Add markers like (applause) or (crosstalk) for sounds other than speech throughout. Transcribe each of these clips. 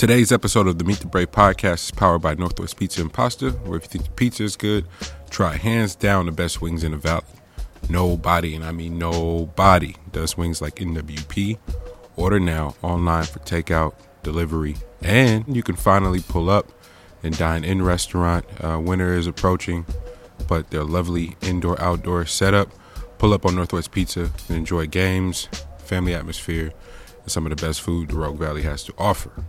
Today's episode of the Meet the Brave podcast is powered by Northwest Pizza and Pasta, where if you think pizza is good, try hands down the best wings in the valley. Nobody, and I mean nobody, does wings like NWP. Order now online for takeout, delivery, and you can finally pull up and dine in restaurant. Uh, winter is approaching, but their lovely indoor outdoor setup. Pull up on Northwest Pizza and enjoy games, family atmosphere, and some of the best food the Rogue Valley has to offer.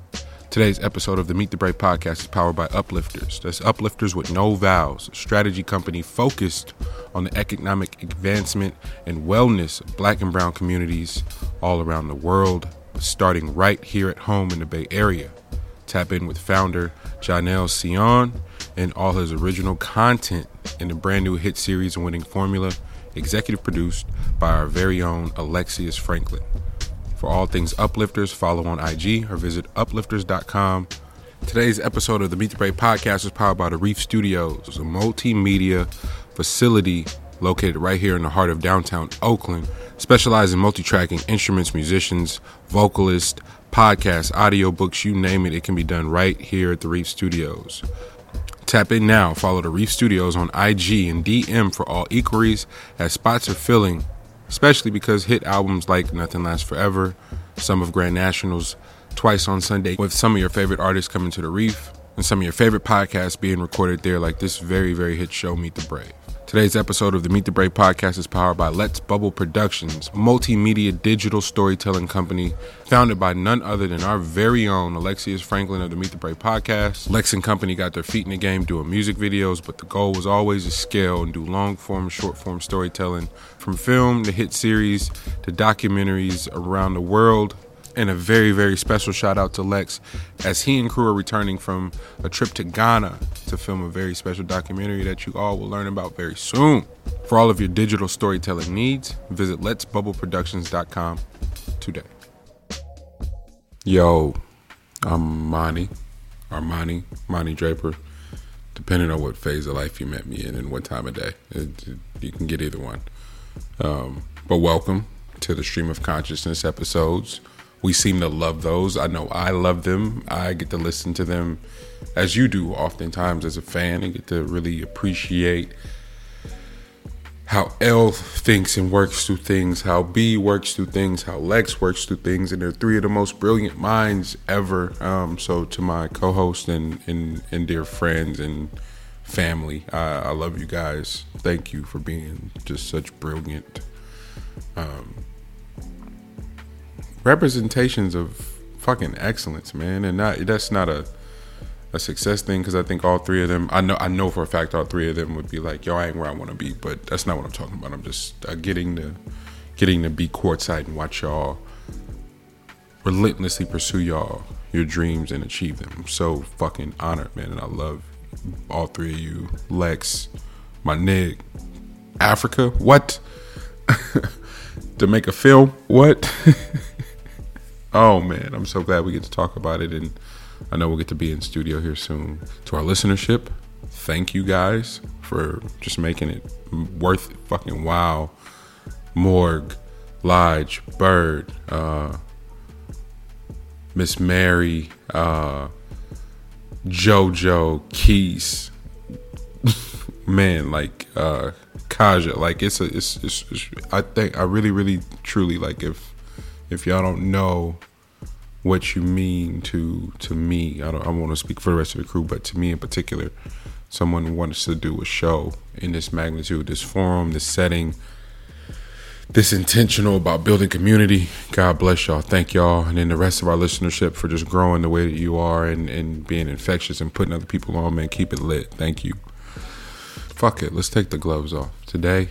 Today's episode of the Meet the Brave podcast is powered by Uplifters. That's Uplifters with no vowels, a strategy company focused on the economic advancement and wellness of black and brown communities all around the world, starting right here at home in the Bay Area. Tap in with founder Janelle Sion and all his original content in the brand new hit series Winning Formula, executive produced by our very own Alexius Franklin. For all things Uplifters, follow on IG or visit uplifters.com. Today's episode of the Meet the Brave podcast is powered by the Reef Studios, a multimedia facility located right here in the heart of downtown Oakland, specializing in multi-tracking instruments, musicians, vocalists, podcasts, audiobooks, you name it, it can be done right here at the Reef Studios. Tap in now, follow the Reef Studios on IG and DM for all inquiries as spots are filling especially because hit albums like Nothing Lasts Forever, some of Grand Nationals, Twice on Sunday, with some of your favorite artists coming to the Reef, and some of your favorite podcasts being recorded there, like this very, very hit show, Meet the Brave. Today's episode of the Meet the Brave podcast is powered by Let's Bubble Productions, multimedia digital storytelling company founded by none other than our very own Alexius Franklin of the Meet the Brave podcast. Lex and company got their feet in the game doing music videos, but the goal was always to scale and do long form, short form storytelling from film to hit series to documentaries around the world and a very, very special shout out to Lex as he and crew are returning from a trip to Ghana to film a very special documentary that you all will learn about very soon. For all of your digital storytelling needs, visit letsbubbleproductions.com today. Yo, I'm Monty, Armani, Monty Draper, depending on what phase of life you met me in and what time of day. It, it, you can get either one. Um, but welcome to the Stream of Consciousness episodes we seem to love those. I know I love them. I get to listen to them as you do oftentimes as a fan and get to really appreciate how L thinks and works through things, how B works through things, how Lex works through things, and they're three of the most brilliant minds ever. Um, so to my co-host and, and, and dear friends and family, I, I love you guys. Thank you for being just such brilliant um, representations of fucking excellence, man, and not that's not a a success thing because I think all three of them. I know I know for a fact all three of them would be like, "Yo, I ain't where I want to be," but that's not what I'm talking about. I'm just uh, getting to getting to be courtside and watch y'all relentlessly pursue y'all your dreams and achieve them. I'm so fucking honored, man, and I love all three of you. Lex, my nig, Africa, what? (laughs) to make a film, what? (laughs) Oh man, I'm so glad we get to talk about it, and I know we'll get to be in studio here soon. To our listenership, thank you guys for just making it worth fucking wow. Morg, Lodge, Bird, uh, Miss Mary, uh, JoJo, Keys, (laughs) man, like uh, Kaja, like it's a, it's, it's, it's, I think I really, really, truly like if if y'all don't know what you mean to to me, I don't I want to speak for the rest of the crew, but to me in particular, someone wants to do a show in this magnitude, this forum, this setting, this intentional about building community. God bless y'all. Thank y'all. And then the rest of our listenership for just growing the way that you are and, and being infectious and putting other people on, man. Keep it lit. Thank you. Fuck it. Let's take the gloves off. Today,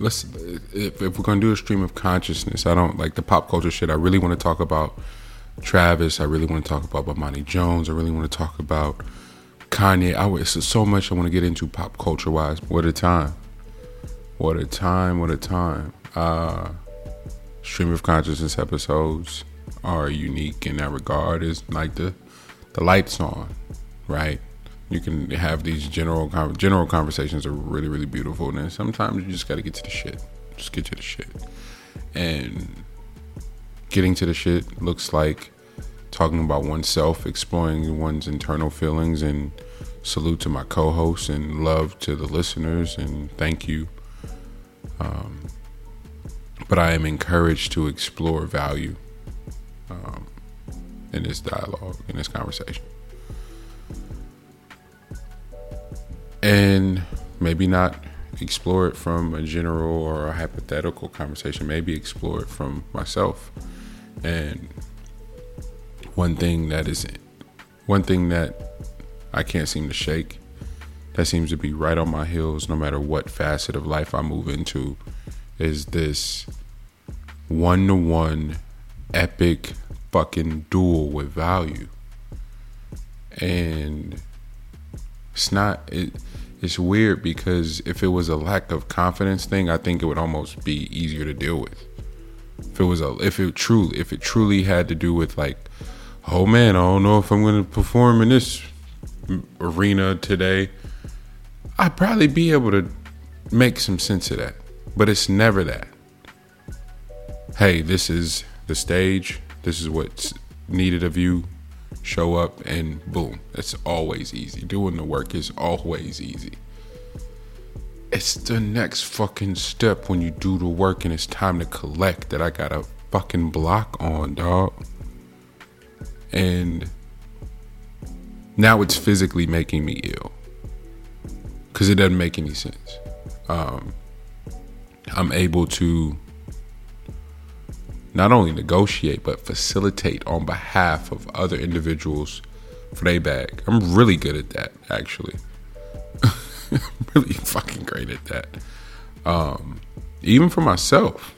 let's if, if, we're gonna do a stream of consciousness, I don't like the pop culture shit. I really want to talk about Travis. I really want to talk about Bomani Jones. I really want to talk about Kanye. I it's so much I want to get into pop culture wise. What a time! What a time! What a time! Uh, stream of consciousness episodes are unique in that regard. Is like the the lights on, right? You can have these general general conversations are really really beautiful and sometimes you just got to get to the shit just get to the shit and getting to the shit looks like talking about oneself, exploring one's internal feelings, and salute to my co-hosts and love to the listeners and thank you. Um, but I am encouraged to explore value um, in this dialogue, in this conversation. And maybe not explore it from a general or a hypothetical conversation, maybe explore it from myself. And one thing that is one thing that I can't seem to shake that seems to be right on my heels no matter what facet of life I move into is this one to one epic fucking duel with value. And it's not it it's weird because if it was a lack of confidence thing, I think it would almost be easier to deal with. If it was a if it truly if it truly had to do with like, oh man, I don't know if I'm gonna perform in this arena today, I'd probably be able to make some sense of that. But it's never that. Hey, this is the stage. This is what's needed of you show up, and boom. It's always easy. Doing the work is always easy. It's the next fucking step when you do the work and it's time to collect that I got a fucking block on, dog. And now it's physically making me ill because it doesn't make any sense. Um, I'm able to not only negotiate but facilitate on behalf of other individuals for their bag. I'm really good at that, actually. (laughs) really fucking great at that. Um, even for myself,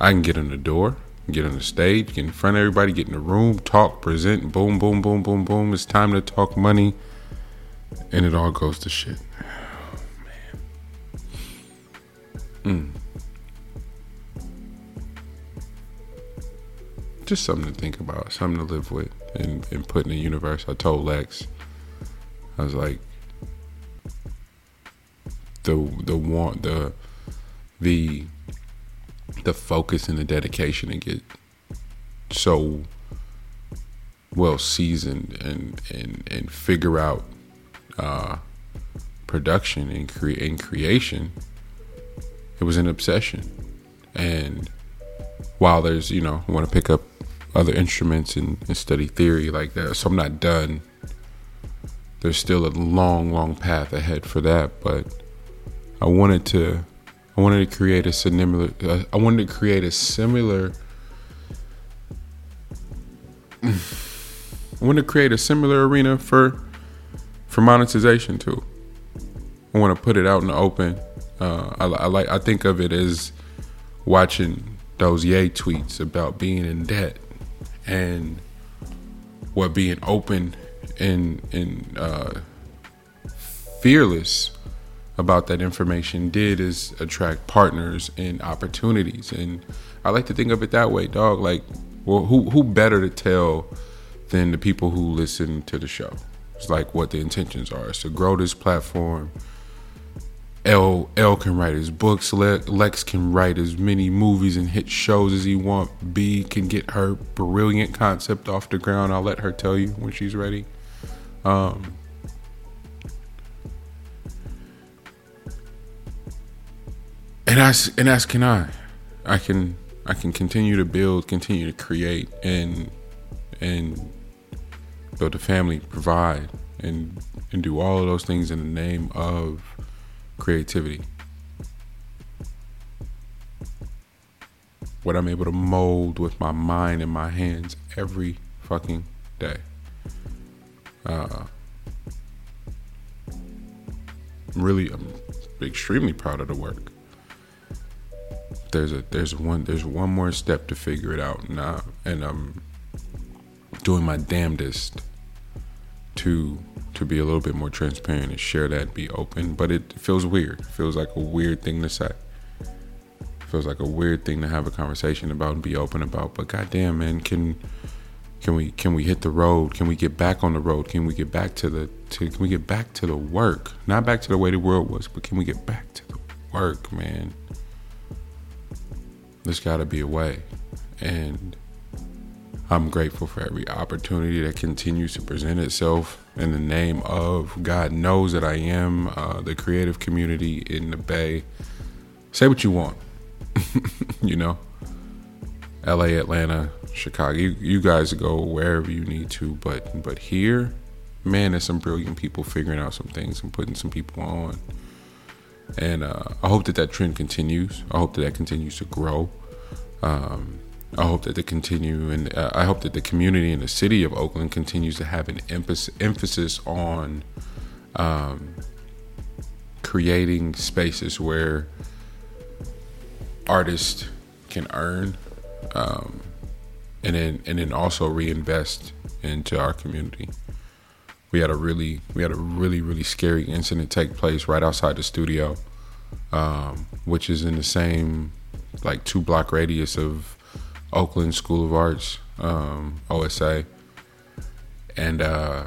I can get in the door, get on the stage, get in front of everybody, get in the room, talk, present, boom, boom, boom, boom, boom. It's time to talk money, and it all goes to shit. (sighs) Oh, man. Mm. Just something to think about, something to live with, and, and put in the universe. I told Lex, I was like, the the want the the the focus and the dedication to get so well seasoned and and and figure out uh, production and create and creation. It was an obsession, and while there's you know want to pick up other instruments and, and study theory like that. So I'm not done. There's still a long, long path ahead for that, but I wanted to I wanted to create a similar uh, I wanted to create a similar (sighs) I want to create a similar arena for for monetization too. I want to put it out in the open. Uh, I, I like I think of it as watching those Ye tweets about being in debt and what being open and and uh, fearless about that information did is attract partners and opportunities. And I like to think of it that way dog. Like well who who better to tell than the people who listen to the show? It's like what the intentions are. To grow this platform L L can write his books. Lex can write as many movies and hit shows as he want. B can get her brilliant concept off the ground. I'll let her tell you when she's ready. Um, and as and as can I. I can I can continue to build, continue to create, and and build a family, provide, and and do all of those things in the name of creativity. What I'm able to mold with my mind and my hands every fucking day. Uh, really, I'm extremely proud of the work. There's a there's one there's one more step to figure it out now, and I'm doing my damnedest to to be a little bit more transparent and share that be open. But it feels weird. It feels like a weird thing to say. It feels like a weird thing to have a conversation about and be open about. But goddamn, man, can can we can we hit the road? Can we get back on the road? Can we get back to the to can we get back to the work? Not back to the way the world was, but can we get back to the work, man? There's got to be a way, and I'm grateful for every opportunity that continues to present itself in the name of God knows that I am uh, the creative community in the Bay. Say what you want, (laughs) you know. LA, Atlanta, Chicago. You, you guys go wherever you need to, but but here, man, there's some brilliant people figuring out some things and putting some people on. And uh, I hope that that trend continues. I hope that that continues to grow. Um, I hope that they continue, and uh, I hope that the community in the city of Oakland continues to have an emphasis, emphasis on um, creating spaces where artists can earn, um, and then and then also reinvest into our community. We had a really we had a really really scary incident take place right outside the studio, um, which is in the same like two block radius of Oakland School of Arts, um, OSA, and uh,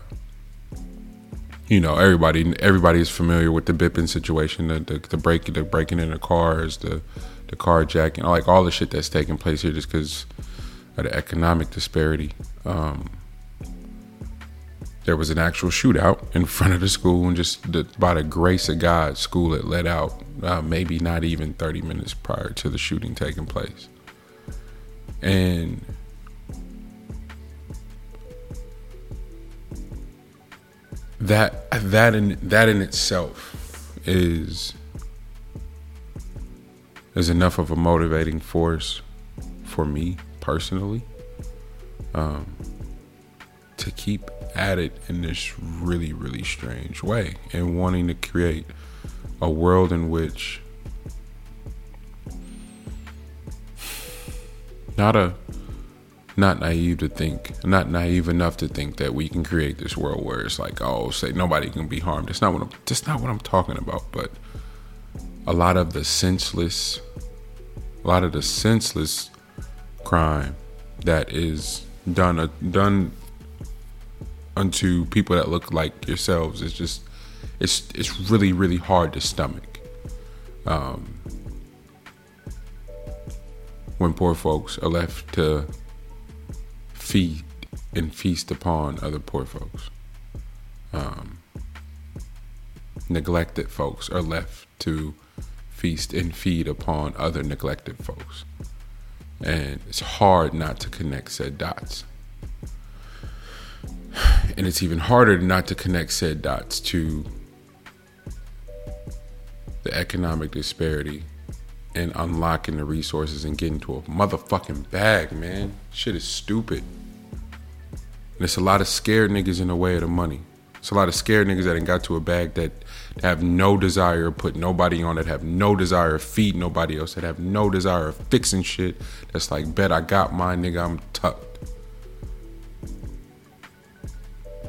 you know everybody everybody is familiar with the Bippin situation, the the, the break the breaking in the cars, the the carjacking, like all the shit that's taking place here, just because of the economic disparity. Um, there was an actual shootout in front of the school, and just the, by the grace of God, school had let out. Uh, maybe not even 30 minutes prior to the shooting taking place and that that in that in itself is is enough of a motivating force for me personally um, to keep at it in this really really strange way and wanting to create a world in which not a not naive to think not naive enough to think that we can create this world where it's like oh say nobody can be harmed. That's not what i'm that's not what i'm talking about but a lot of the senseless a lot of the senseless crime that is done uh, done unto people that look like yourselves is just it's it's really really hard to stomach. Um, when poor folks are left to feed and feast upon other poor folks. Um, neglected folks are left to feast and feed upon other neglected folks. And it's hard not to connect said dots. And it's even harder not to connect said dots to the economic disparity and unlocking the resources and getting to a motherfucking bag, man. Shit is stupid. And it's a lot of scared niggas in the way of the money. It's a lot of scared niggas that ain't got to a bag that have no desire put nobody on, that have no desire feed nobody else, that have no desire of fixing shit. That's like, bet I got mine, nigga, I'm tucked.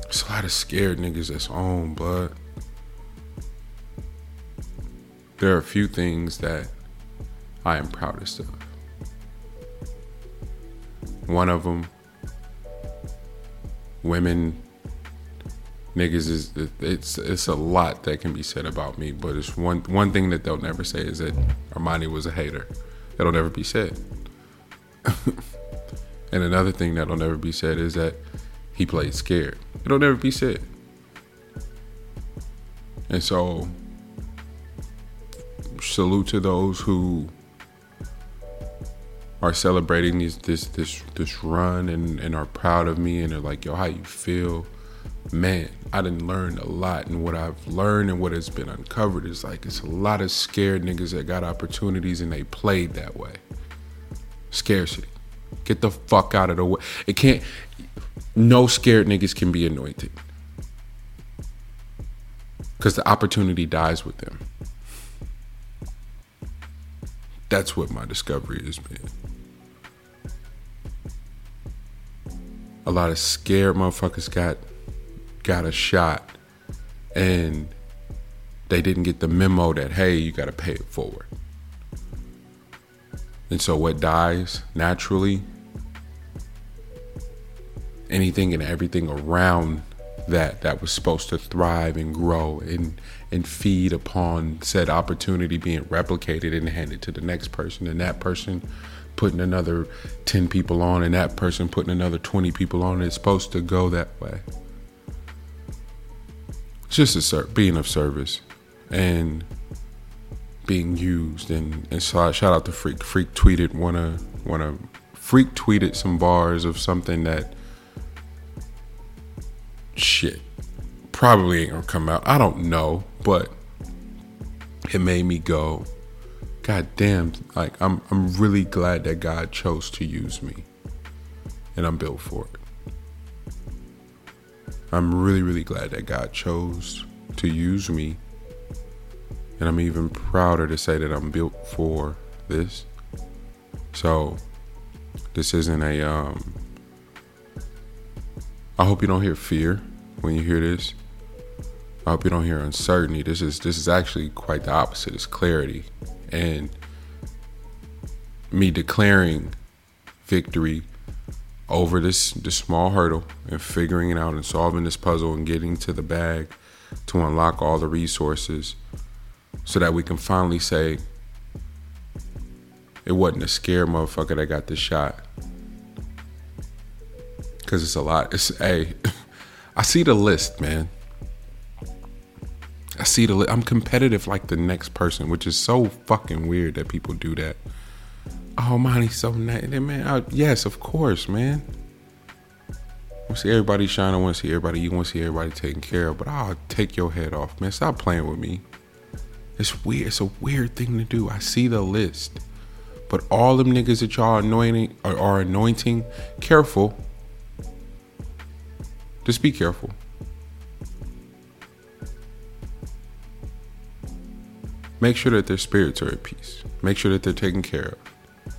It's a lot of scared niggas that's on, but there are a few things that I am proudest of. One of them, women, niggas is it's it's a lot that can be said about me, but it's one one thing that they'll never say is that Armani was a hater. That'll never be said. (laughs) and another thing that'll never be said is that he played scared. It'll never be said. And so salute to those who are celebrating these this this this run and and are proud of me and they're like, yo, how you feel? Man, I didn't learn a lot, and what I've learned and what has been uncovered is like it's a lot of scared niggas that got opportunities and they played that way. Scarcity. Get the fuck out of the way. It can't. No scared niggas can be anointed because the opportunity dies with them. That's what my discovery has been. A lot of scared motherfuckers got got a shot and they didn't get the memo that hey, you got to pay it forward. And so what dies naturally anything and everything around that that was supposed to thrive and grow and and feed upon said opportunity being replicated and handed to the next person and that person putting another 10 people on and that person putting another 20 people on. It's supposed to go that way. It's just a ser- being of service and being used. And, and so I shout out to Freak. Freak tweeted one of, one of, Freak tweeted some bars of something that shit probably ain't gonna come out. I don't know, but it made me go, God damn, like I'm I'm really glad that God chose to use me. And I'm built for it. I'm really, really glad that God chose to use me. And I'm even prouder to say that I'm built for this. So this isn't a um I hope you don't hear fear when you hear this. I hope you don't hear uncertainty. This is this is actually quite the opposite. It's clarity and me declaring victory over this this small hurdle and figuring it out and solving this puzzle and getting to the bag to unlock all the resources so that we can finally say it wasn't a scare motherfucker that got the shot. Because it's a lot. It's a hey, (laughs) i see the list man I see the. I'm competitive like the next person, which is so fucking weird that people do that. Oh man, he's so nice, man. I, yes, of course, man. I want to see everybody shine. I want to see everybody. You want to see everybody taken care of. But I'll take your head off, man. Stop playing with me. It's weird. It's a weird thing to do. I see the list, but all them niggas that y'all anointing are, are anointing. Careful. Just be careful. Make sure that their spirits are at peace. Make sure that they're taken care of.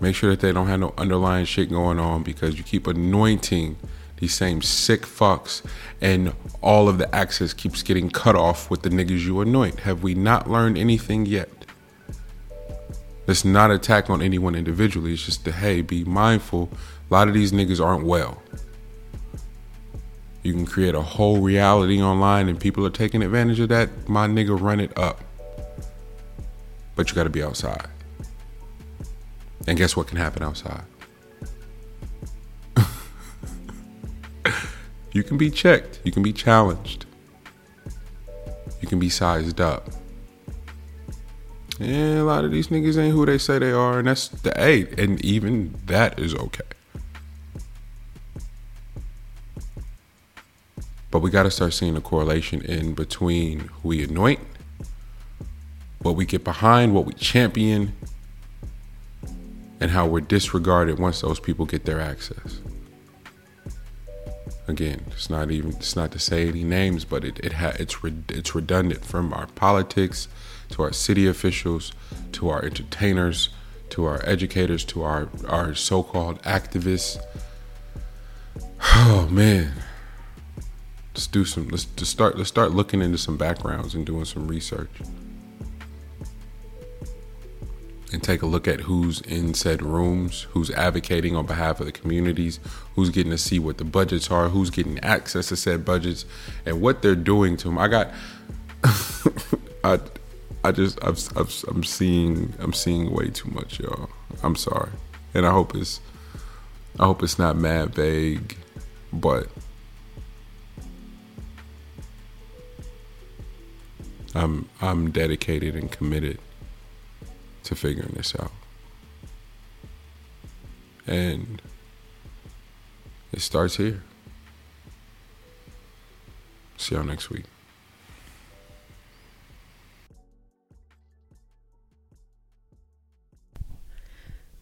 Make sure that they don't have no underlying shit going on because you keep anointing these same sick fucks and all of the access keeps getting cut off with the niggas you anoint. Have we not learned anything yet? It's not attack on anyone individually. It's just to hey, be mindful. A lot of these niggas aren't well. You can create a whole reality online and people are taking advantage of that. My nigga, run it up but you got to be outside. And guess what can happen outside? (laughs) you can be checked, you can be challenged, you can be sized up. And a lot of these niggas ain't who they say they are, and that's the A, and even that is okay. But we got to start seeing a correlation in between who we anoint what we get behind, what we champion, and how we're disregarded once those people get their access. Again, it's not even it's not to say any names, but it it ha, it's re, it's redundant from our politics to our city officials to our entertainers to our educators to our our so-called activists. Oh man, let's do some let's just start let's start looking into some backgrounds and doing some research and take a look at who's in said rooms, who's advocating on behalf of the communities, who's getting to see what the budgets are, who's getting access to said budgets, and what they're doing to them. I got, (laughs) I, I just, I've, I've, I'm seeing, I'm seeing way too much, y'all. I'm sorry, and I hope it's, I hope it's not mad vague, but. I'm I'm dedicated and committed to figuring this out. And it starts here. See y'all next week.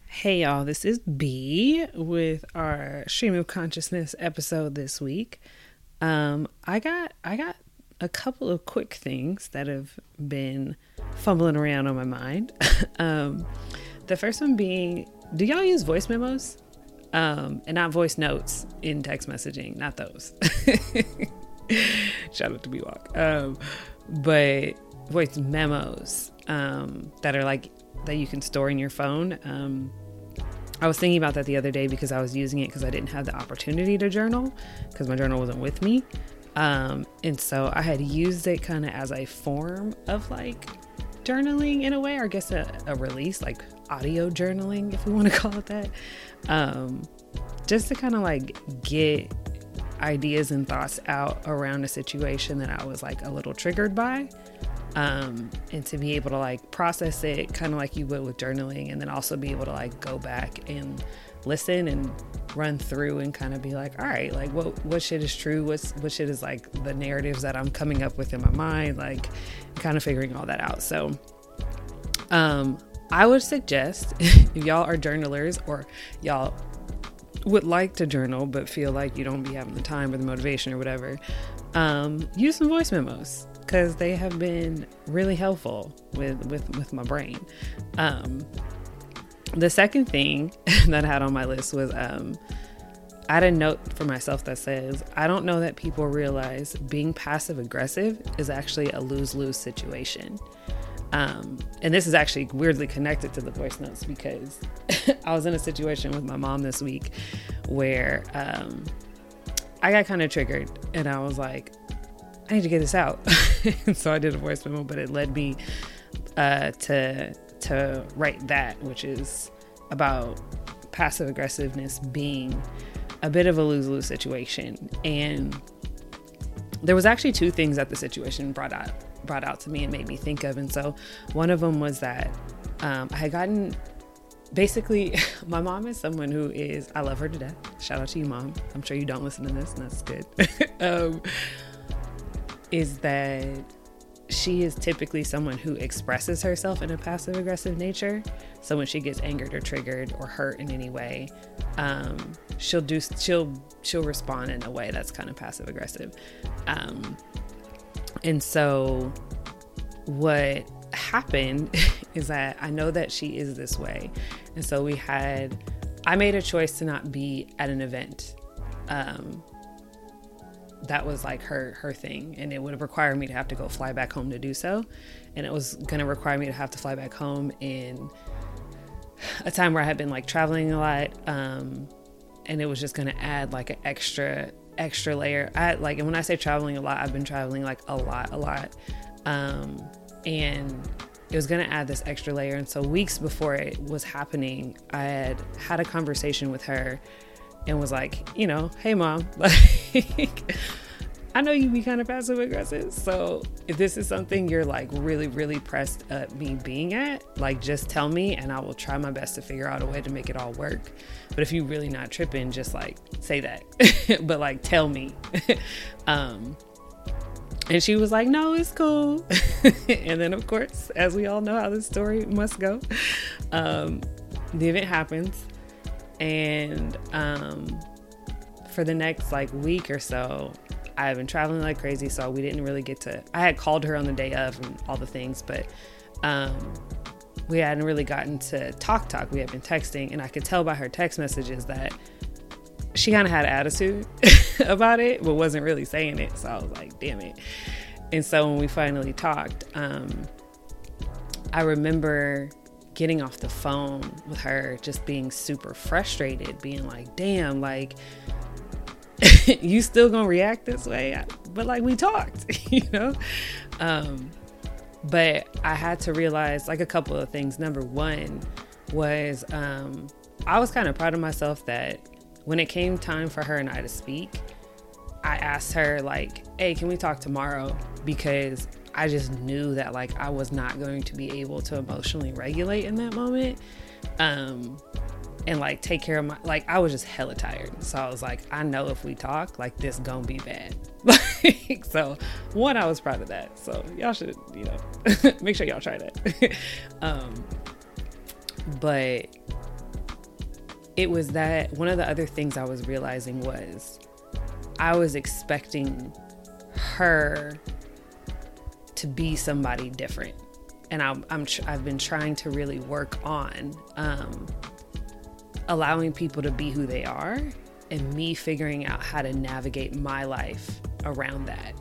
Hey y'all, this is B with our stream of consciousness episode this week. Um, I got I got a couple of quick things that have been fumbling around on my mind. (laughs) um, the first one being, do y'all use voice memos? Um, and not voice notes in text messaging, not those. (laughs) Shout out to BWalk. Um, but voice memos um, that are like that you can store in your phone. Um, I was thinking about that the other day because I was using it because I didn't have the opportunity to journal because my journal wasn't with me. Um, and so I had used it kind of as a form of like journaling in a way, or I guess a, a release, like audio journaling, if we want to (laughs) call it that, um, just to kind of like get ideas and thoughts out around a situation that I was like a little triggered by. Um, and to be able to like process it kind of like you would with journaling, and then also be able to like go back and listen and run through and kind of be like, all right, like what what shit is true, what's what shit is like the narratives that I'm coming up with in my mind, like kind of figuring all that out. So um I would suggest (laughs) if y'all are journalers or y'all would like to journal but feel like you don't be having the time or the motivation or whatever, um, use some voice memos because they have been really helpful with with with my brain. Um, the second thing (laughs) that I had on my list was um, I had a note for myself that says, I don't know that people realize being passive aggressive is actually a lose lose situation. Um, and this is actually weirdly connected to the voice notes because (laughs) I was in a situation with my mom this week where um, I got kind of triggered and I was like, I need to get this out. (laughs) so I did a voice memo, but it led me uh, to to write that, which is about passive aggressiveness being a bit of a lose lose situation. And there was actually two things that the situation brought out brought out to me and made me think of. And so one of them was that um, I had gotten basically (laughs) my mom is someone who is I love her to death. Shout out to you, mom. I'm sure you don't listen to this, and that's good. (laughs) um, is that she is typically someone who expresses herself in a passive aggressive nature. So when she gets angered or triggered or hurt in any way, um, she'll do she'll she'll respond in a way that's kind of passive aggressive. Um, and so what happened (laughs) is that I know that she is this way, and so we had I made a choice to not be at an event. Um, that was like her her thing and it would require me to have to go fly back home to do so and it was going to require me to have to fly back home in a time where i had been like traveling a lot um, and it was just going to add like an extra extra layer. I like and when i say traveling a lot i've been traveling like a lot a lot um, and it was going to add this extra layer and so weeks before it was happening i had had a conversation with her and was like, you know, hey mom, (laughs) like I know you be kind of passive aggressive. So if this is something you're like really, really pressed at me being at, like just tell me and I will try my best to figure out a way to make it all work. But if you really not tripping, just like say that. (laughs) but like tell me. (laughs) um and she was like, no, it's cool. and then, of course, as we all know how this story must go, um, the event happens and um, for the next like week or so, I've been traveling like crazy, so we didn't really get to. I had called her on the day of and all the things, but um, we hadn't really gotten to talk talk. We had been texting, and I could tell by her text messages that she kind of had attitude (laughs) about it, but wasn't really saying it. So I was like, damn it. And so when we finally talked, um, I remember getting off the phone with her, just being super frustrated, being like, damn, like, (laughs) you still gonna react this way? But like, we talked, (laughs) you know? Um, but I had to realize like a couple of things. Number one was um, I was kind of proud of myself that when it came time for her and I to speak, I asked her, like, hey, can we talk tomorrow? Because I just knew that like I was not going to be able to emotionally regulate in that moment. Um and like take care of my like I was just hella tired. So I was like, I know if we talk, like this gonna be bad. (laughs) Like so one, I was proud of that. So y'all should, you know, (laughs) make sure y'all try that. (laughs) um but it was that one of the other things I was realizing was I was expecting her to be somebody different. And I'm, I'm I've been trying to really work on um, allowing people to be who they are and me figuring out how to navigate my life around that.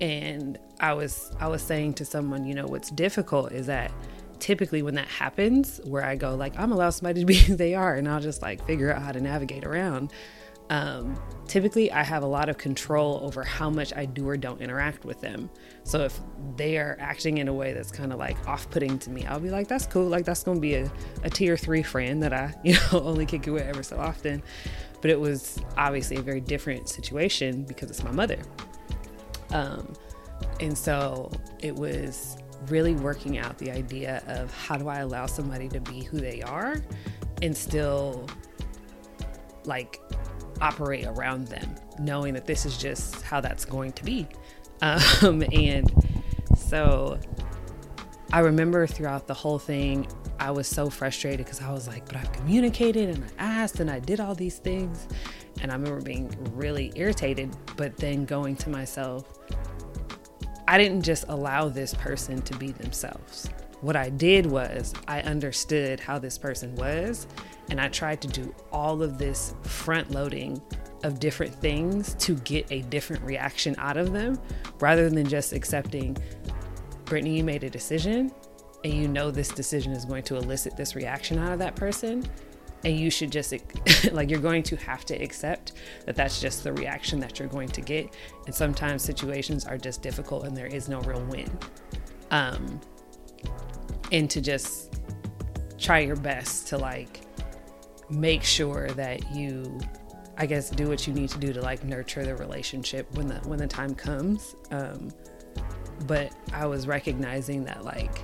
And I was I was saying to someone, you know, what's difficult is that typically when that happens, where I go like I'm allowed somebody to be (laughs) who they are, and I'll just like figure out how to navigate around. um, typically I have a lot of control over how much I do or don't interact with them. So if they are acting in a way that's kind of like off putting to me, I'll be like, that's cool. Like that's going to be a, a tier three friend that I, (laughs) you know, only kick it with ever so often. But it was obviously a very different situation because it's my mother. Um, and so it was really working out the idea of how do I allow somebody to be who they are and still like operate around them, knowing that this is just how that's going to be. Um, (laughs) and so I remember throughout the whole thing, I was so frustrated because I was like, but I've communicated and I asked and I did all these things. And I remember being really irritated, but then going to myself, I didn't just allow this person to be themselves. What I did was I understood how this person was and I tried to do all of this front loading of different things to get a different reaction out of them rather than just accepting, Brittany, you made a decision and you know this decision is going to elicit this reaction out of that person. And you should just, (laughs) like, you're going to have to accept that that's just the reaction that you're going to get. And sometimes situations are just difficult and there is no real win. Um, and to just try your best to, like, make sure that you I guess do what you need to do to like nurture the relationship when the when the time comes. Um, but I was recognizing that like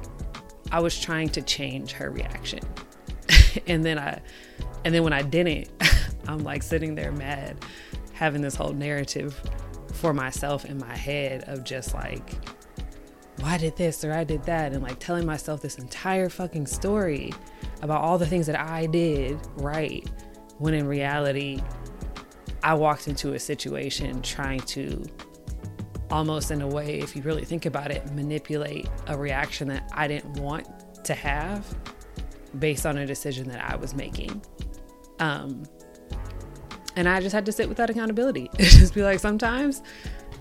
I was trying to change her reaction, (laughs) and then I, and then when I didn't, (laughs) I'm like sitting there mad, having this whole narrative for myself in my head of just like, why did this or I did that, and like telling myself this entire fucking story about all the things that I did right, when in reality I walked into a situation trying to almost in a way, if you really think about it, manipulate a reaction that I didn't want to have based on a decision that I was making. Um, and I just had to sit with that accountability. (laughs) just be like, sometimes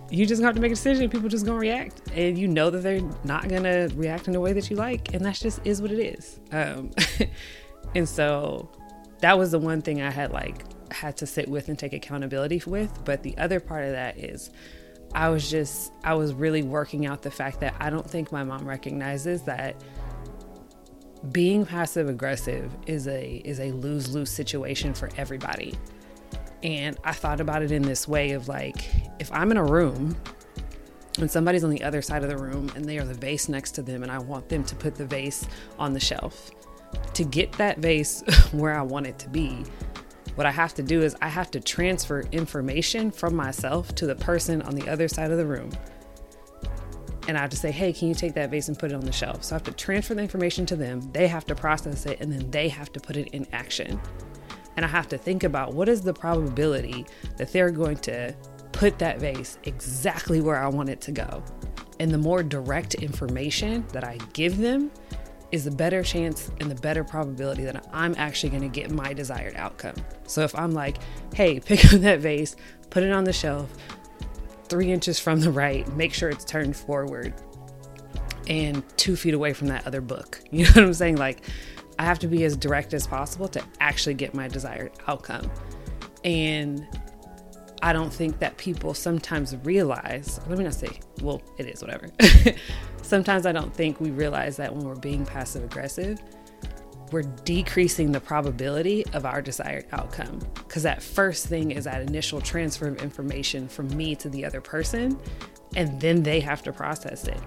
you just have to make a decision. People just gonna react, and you know that they're not gonna react in a way that you like, and that's just is what it is. Um, (laughs) and so that was the one thing I had like had to sit with and take accountability with. But the other part of that is I was just, I was really working out the fact that I don't think my mom recognizes that being passive aggressive is a is a lose lose situation for everybody. And I thought about it in this way of like, if I'm in a room and somebody's on the other side of the room and they are the vase next to them, and I want them to put the vase on the shelf, to get that vase (laughs) where I want it to be, what I have to do is I have to transfer information from myself to the person on the other side of the room. And I have to say, hey, can you take that vase and put it on the shelf? So I have to transfer the information to them. They have to process it and then they have to put it in action. And I have to think about what is the probability that they're going to put that vase exactly where I want it to go. And the more direct information that I give them, is the better chance and the better probability that I'm actually going to get my desired outcome. So if I'm like, hey, (laughs) pick up that vase, put it on the shelf, three inches from the right, make sure it's turned forward, and two feet away from that other book. (laughs) You know what I'm saying? Like, I have to be as direct as possible to actually get my desired outcome. And I don't think that people sometimes realize, let me not say, well, it is whatever. (laughs) sometimes I don't think we realize that when we're being passive aggressive, we're decreasing the probability of our desired outcome. Because that first thing is that initial transfer of information from me to the other person, and then they have to process it.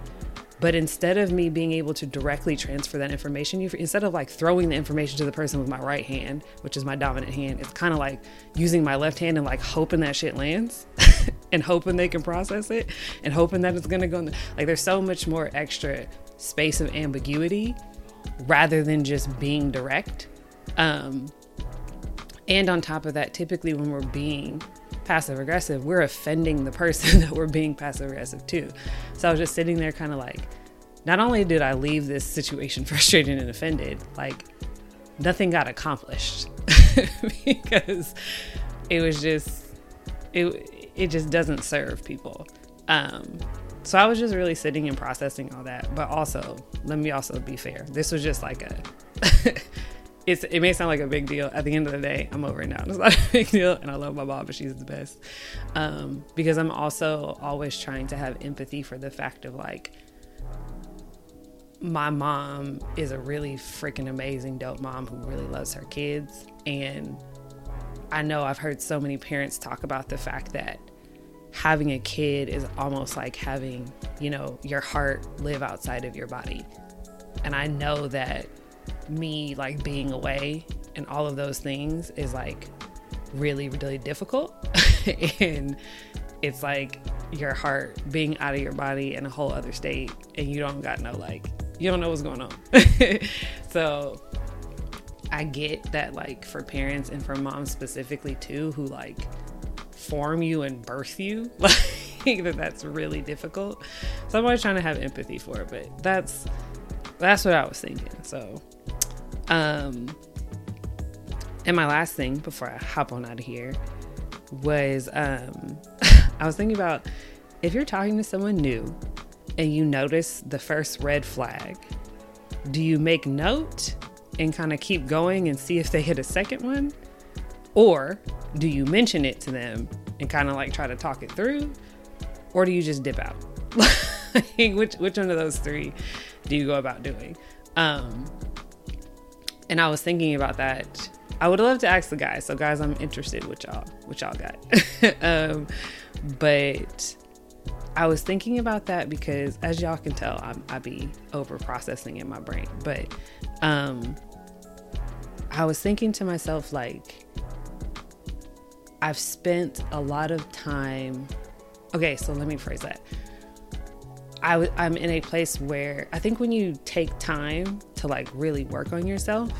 But instead of me being able to directly transfer that information, you, instead of like throwing the information to the person with my right hand, which is my dominant hand, it's kind of like using my left hand and like hoping that shit lands (laughs) and hoping they can process it and hoping that it's gonna go. In the, like there's so much more extra space of ambiguity rather than just being direct. Um, and on top of that, typically when we're being passive aggressive, we're offending the person (laughs) that we're being passive aggressive to. So I was just sitting there, kind of like, not only did I leave this situation (laughs) frustrated and offended, like nothing got accomplished (laughs) because it was just it it just doesn't serve people. Um, so I was just really sitting and processing all that. But also, let me also be fair. This was just like a it's it may sound like a big deal. At the end of the day, I'm over it now. (laughs) It's not a big deal, and I love my mom, but she's the best. Um, because I'm also always trying to have empathy for the fact of like my mom is a really freaking amazing dope mom who really loves her kids and I know I've heard so many parents talk about the fact that having a kid is almost like having, you know, your heart live outside of your body. And I know that me like being away and all of those things is like really, really difficult. (laughs) and it's like your heart being out of your body in a whole other state and you don't got no like you don't know what's going on. (laughs) so I get that like for parents and for moms specifically too who like form you and birth you (laughs) like that that's really difficult. So I'm always trying to have empathy for it, but that's that's what I was thinking. So um and my last thing before I hop on out of here was um (laughs) I was thinking about if you're talking to someone new and you notice the first red flag, do you make note and kind of keep going and see if they hit a second one? Or do you mention it to them and kind of like try to talk it through? Or do you just dip out? (laughs) which which one of those three do you go about doing? Um and I was thinking about that. I would love to ask the guys. So guys, I'm interested what y'all what y'all got. (laughs) um but I was thinking about that because, as y'all can tell, I'm, I be over processing in my brain. But um, I was thinking to myself, like, I've spent a lot of time. Okay, so let me phrase that. I w- I'm in a place where I think when you take time to like really work on yourself,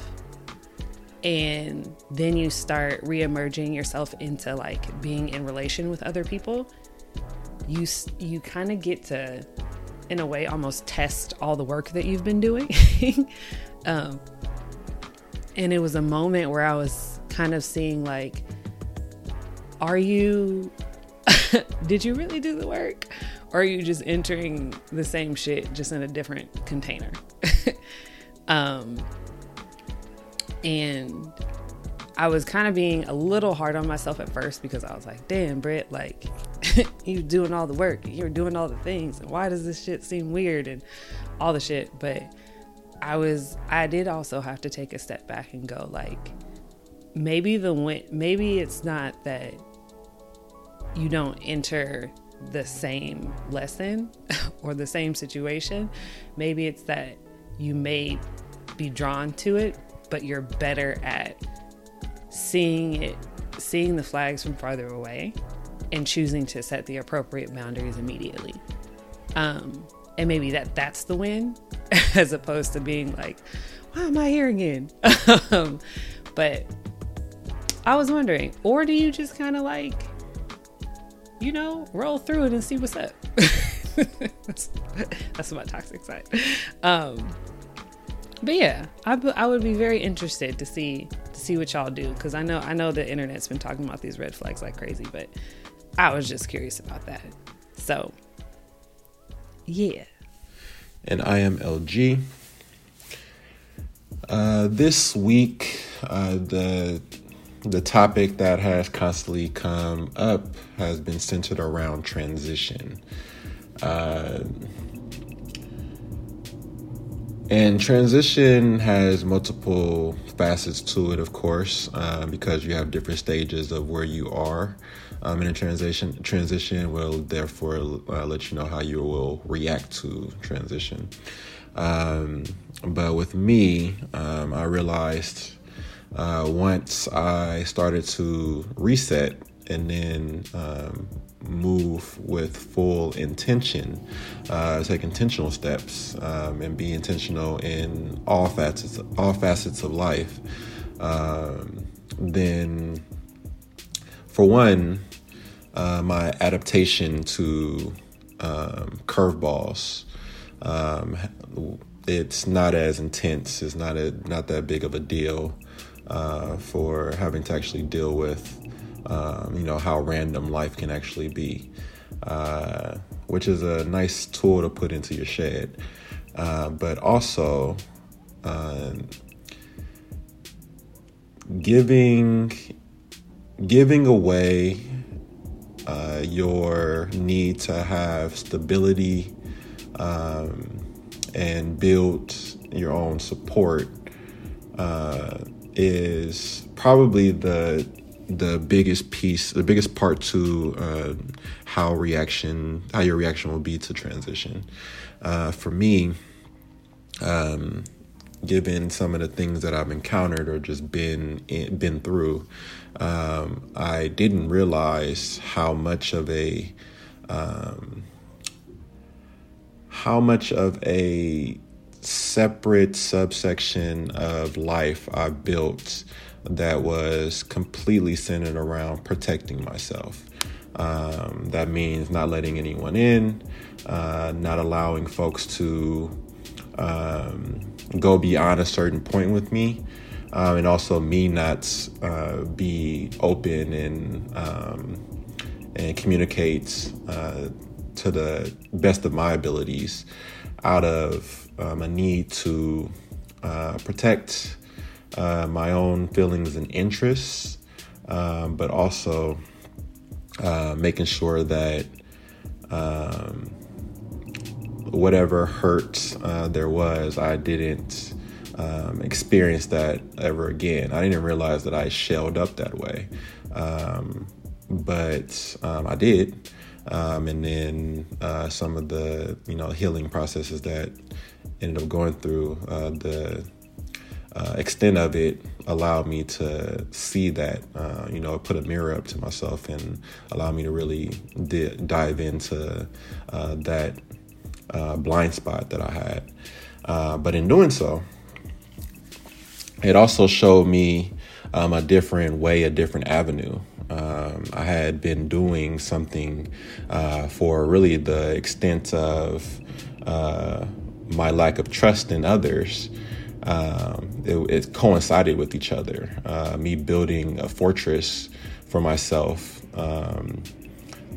and then you start re-emerging yourself into like being in relation with other people you you kind of get to in a way almost test all the work that you've been doing. (laughs) Um, and it was a moment where i was kind of seeing like are you (laughs) did you really do the work or are you just entering the same shit just in a different container? (laughs) Um and I was kind of being a little hard on myself at first because I was like, damn, Britt, like, (laughs) you're doing all the work, you're doing all the things, and why does this shit seem weird and all the shit? But I was, I did also have to take a step back and go, like, maybe the maybe it's not that you don't enter the same lesson (laughs) or the same situation. Maybe it's that you may be drawn to it, but you're better at seeing it, seeing the flags from farther away, and choosing to set the appropriate boundaries immediately. Um, and maybe that that's the win, (laughs) as opposed to being like, "Why am I here again?" (laughs) um, but I was wondering, or do you just kind of like, you know, roll through it and see what's up? that's, (laughs) that's my toxic side. Um, but yeah, I, I would be very interested to see to see what y'all do because I know I know the internet's been talking about these red flags like crazy, but I was just curious about that. So yeah. And I am LG. Uh, this week, uh, the the topic that has constantly come up has been centered around transition. Uh, and transition has multiple facets to it, of course, uh, because you have different stages of where you are um, in a transition. Transition will therefore uh, let you know how you will react to transition. Um, but with me, um, I realized uh, once I started to reset and then um, move with full intention, uh, take intentional steps, um, and be intentional in all facets all facets of life. Um, then, for one, uh, my adaptation to um, curveballs. Um, it's not as intense. It's not a not that big of a deal uh, for having to actually deal with um, you know, how random life can actually be, uh, which is a nice tool to put into your shed. Uh, but also, uh, giving giving away uh, your need to have stability um, and build your own support uh, is probably the the biggest piece, the biggest part to uh, how reaction, how your reaction will be to transition. Uh, for me, um, given some of the things that I've encountered or just been been through, um, I didn't realize how much of a um, how much of a separate subsection of life I built that was completely centered around protecting myself. Um, that means not letting anyone in, uh, not allowing folks to um, go beyond a certain point with me, um, and also me not uh, be open and um, and communicate uh, to the best of my abilities out of um, a need to uh, protect uh, my own feelings and interests, um, but also uh, making sure that um, whatever hurt uh, there was, I didn't um, experience that ever again. I didn't realize that I shelled up that way, um, but um, I did. Um, and then uh, some of the you know healing processes that ended up going through uh, the uh, extent of it allowed me to see that, uh, you know, put a mirror up to myself and allow me to really di- dive into uh, that uh, blind spot that I had. Uh, but in doing so, it also showed me um, a different way, a different avenue. Um, I had been doing something uh, for really the extent of my lack of trust in others um, it, it, coincided with each other. Uh, me building a fortress for myself um,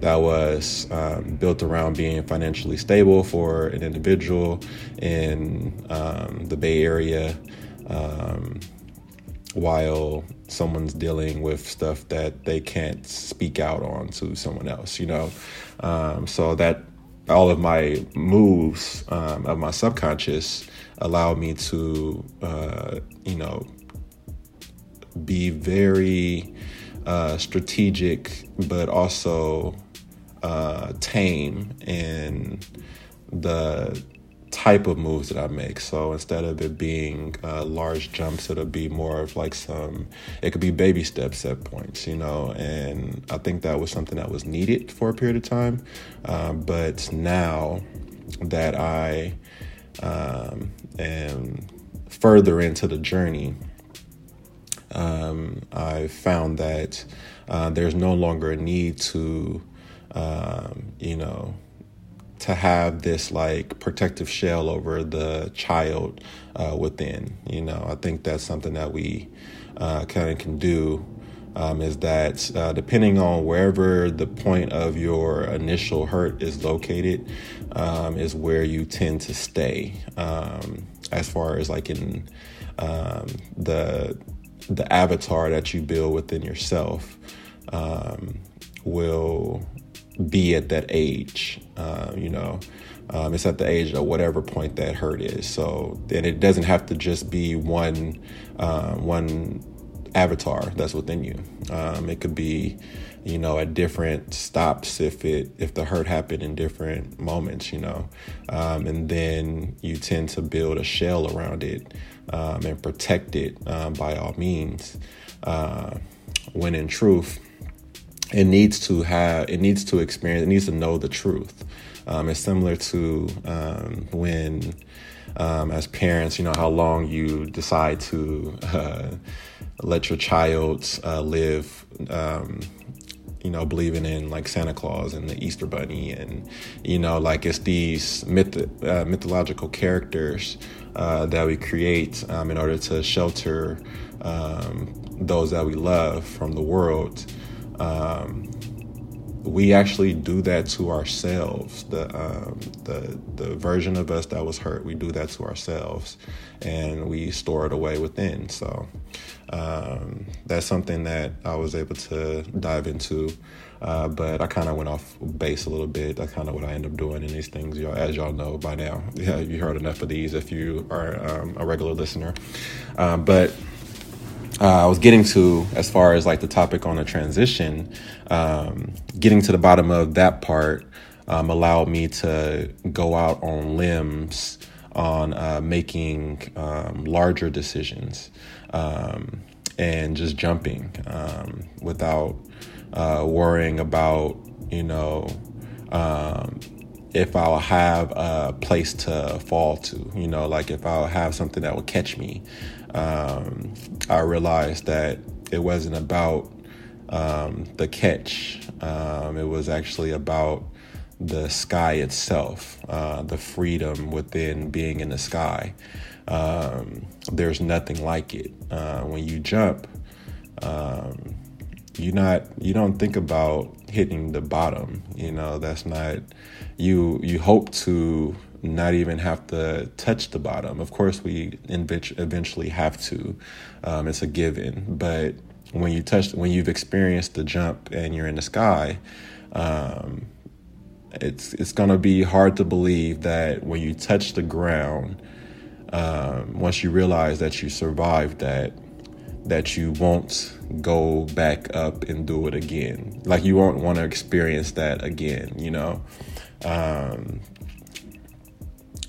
that was um, built around being financially stable for an individual in um, the Bay Area um, while someone's dealing with stuff that they can't speak out on to someone else, you know. Um, so that all of my moves of my subconscious allowed me to, uh, you know, be very uh, strategic, but also uh, tame in the type of moves that I make. So instead of it being uh, large jumps, it'll be more of like some, it could be baby steps at points, you know. And I think that was something that was needed for a period of time. Um, but now that I um, and further into the journey, um, I found that uh, there's no longer a need to, um, you know, to have this like protective shell over the child uh, within. You know, I think that's something that we uh, kind of can do um, is that uh, depending on wherever the point of your initial hurt is located, um, is where you tend to stay. Um, as far as like in um, the the avatar that you build within yourself um, will be at that age. Uh, you know, um, it's at the age of whatever point that hurt is. So, and it doesn't have to just be one uh, one avatar that's within you. Um, it could be, you know, at different stops if it if the hurt happened in different moments, you know, um, and then you tend to build a shell around it um, and protect it um, by all means. Uh, when in truth, it needs to have it needs to experience it needs to know the truth. Um, it's similar to um, when. Um, as parents, you know how long you decide to (laughs) uh, let your child uh, live um, you know believing in like santa claus and the easter bunny and you know like it's these myth- uh, mythological characters uh, that we create um, in order to shelter um, those that we love from the world um, we actually do that to ourselves. The um, the the version of us that was hurt, we do that to ourselves, and we store it away within. So um, that's something that I was able to dive into. Uh, but I kind of went off base a little bit. That's kind of what I end up doing in these things, y'all, as y'all know by now. (laughs) Yeah, you heard enough of these if you are um, a regular listener. Um, but uh, I was getting to as far as like the topic on the transition, um, getting to the bottom of that part um, allowed me to go out on limbs on uh, making um, larger decisions um, and just jumping um, without uh, worrying about, you know, um, if I'll have a place to fall to, you know, like if I'll have something that will catch me um, I realized that it wasn't about um, the catch. Um, it was actually about the sky itself, uh, the freedom within being in the sky. Um, there's nothing like it. Uh, when you jump, um, you not you don't think about hitting the bottom. You know that's not you. You hope to not even have to touch the bottom. Of course, we eventually have to. Um, it's a given. But when you touch, when you've experienced the jump and you're in the sky, um, it's it's gonna be hard to believe that when you touch the ground, um, once you realize that you survived that, that you won't go back up and do it again. Like you won't want to experience that again. You know. Um,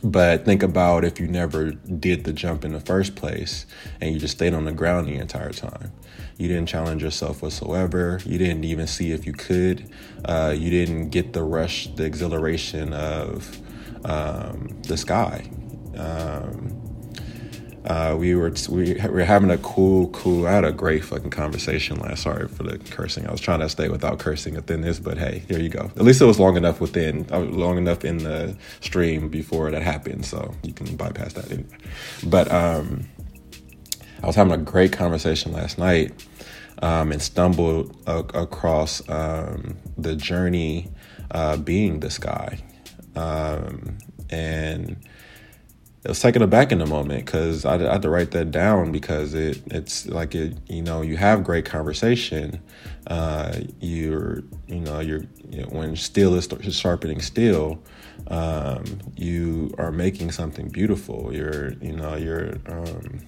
but think about if you never did the jump in the first place and you just stayed on the ground the entire time. You didn't challenge yourself whatsoever. You didn't even see if you could. Uh, you didn't get the rush, the exhilaration of um, the sky. Um, uh, we were we were having a cool, cool. I had a great fucking conversation last. Sorry for the cursing. I was trying to stay without cursing within this, but hey, here you go. At least it was long enough within, uh, long enough in the stream before that happened, so you can bypass that. Anyway. But um, I was having a great conversation last night, um, and stumbled a- across um, the journey uh, being this guy, um, and it was taken aback in the moment because I, I, had to write that down because it it's like it you know you have great conversation uh, you're you know you're you know, when steel is sharpening steel um, you are making something beautiful. You're you know you're um,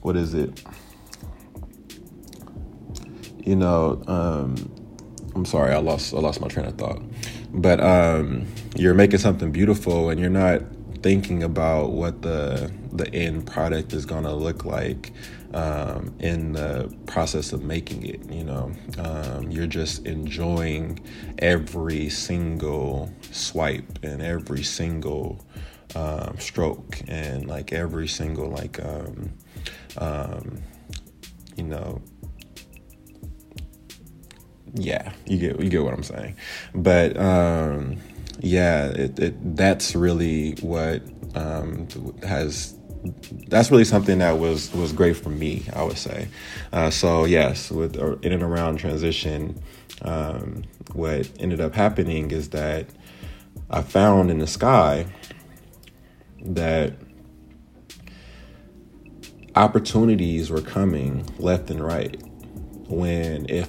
what is it? You know um, I'm sorry I lost I lost my train of thought. But um, you're making something beautiful and you're not thinking about what the the end product is going to look like um, in the process of making it. You know, um, you're just enjoying every single swipe and every single um, stroke and like every single like um, um, you know yeah you get you get what i'm saying but um yeah, it, it, that's really what um, has that's really something that was was great for me. I would say. Uh, so yes, with in and around transition, um, what ended up happening is that I found in the sky that opportunities were coming left and right. When if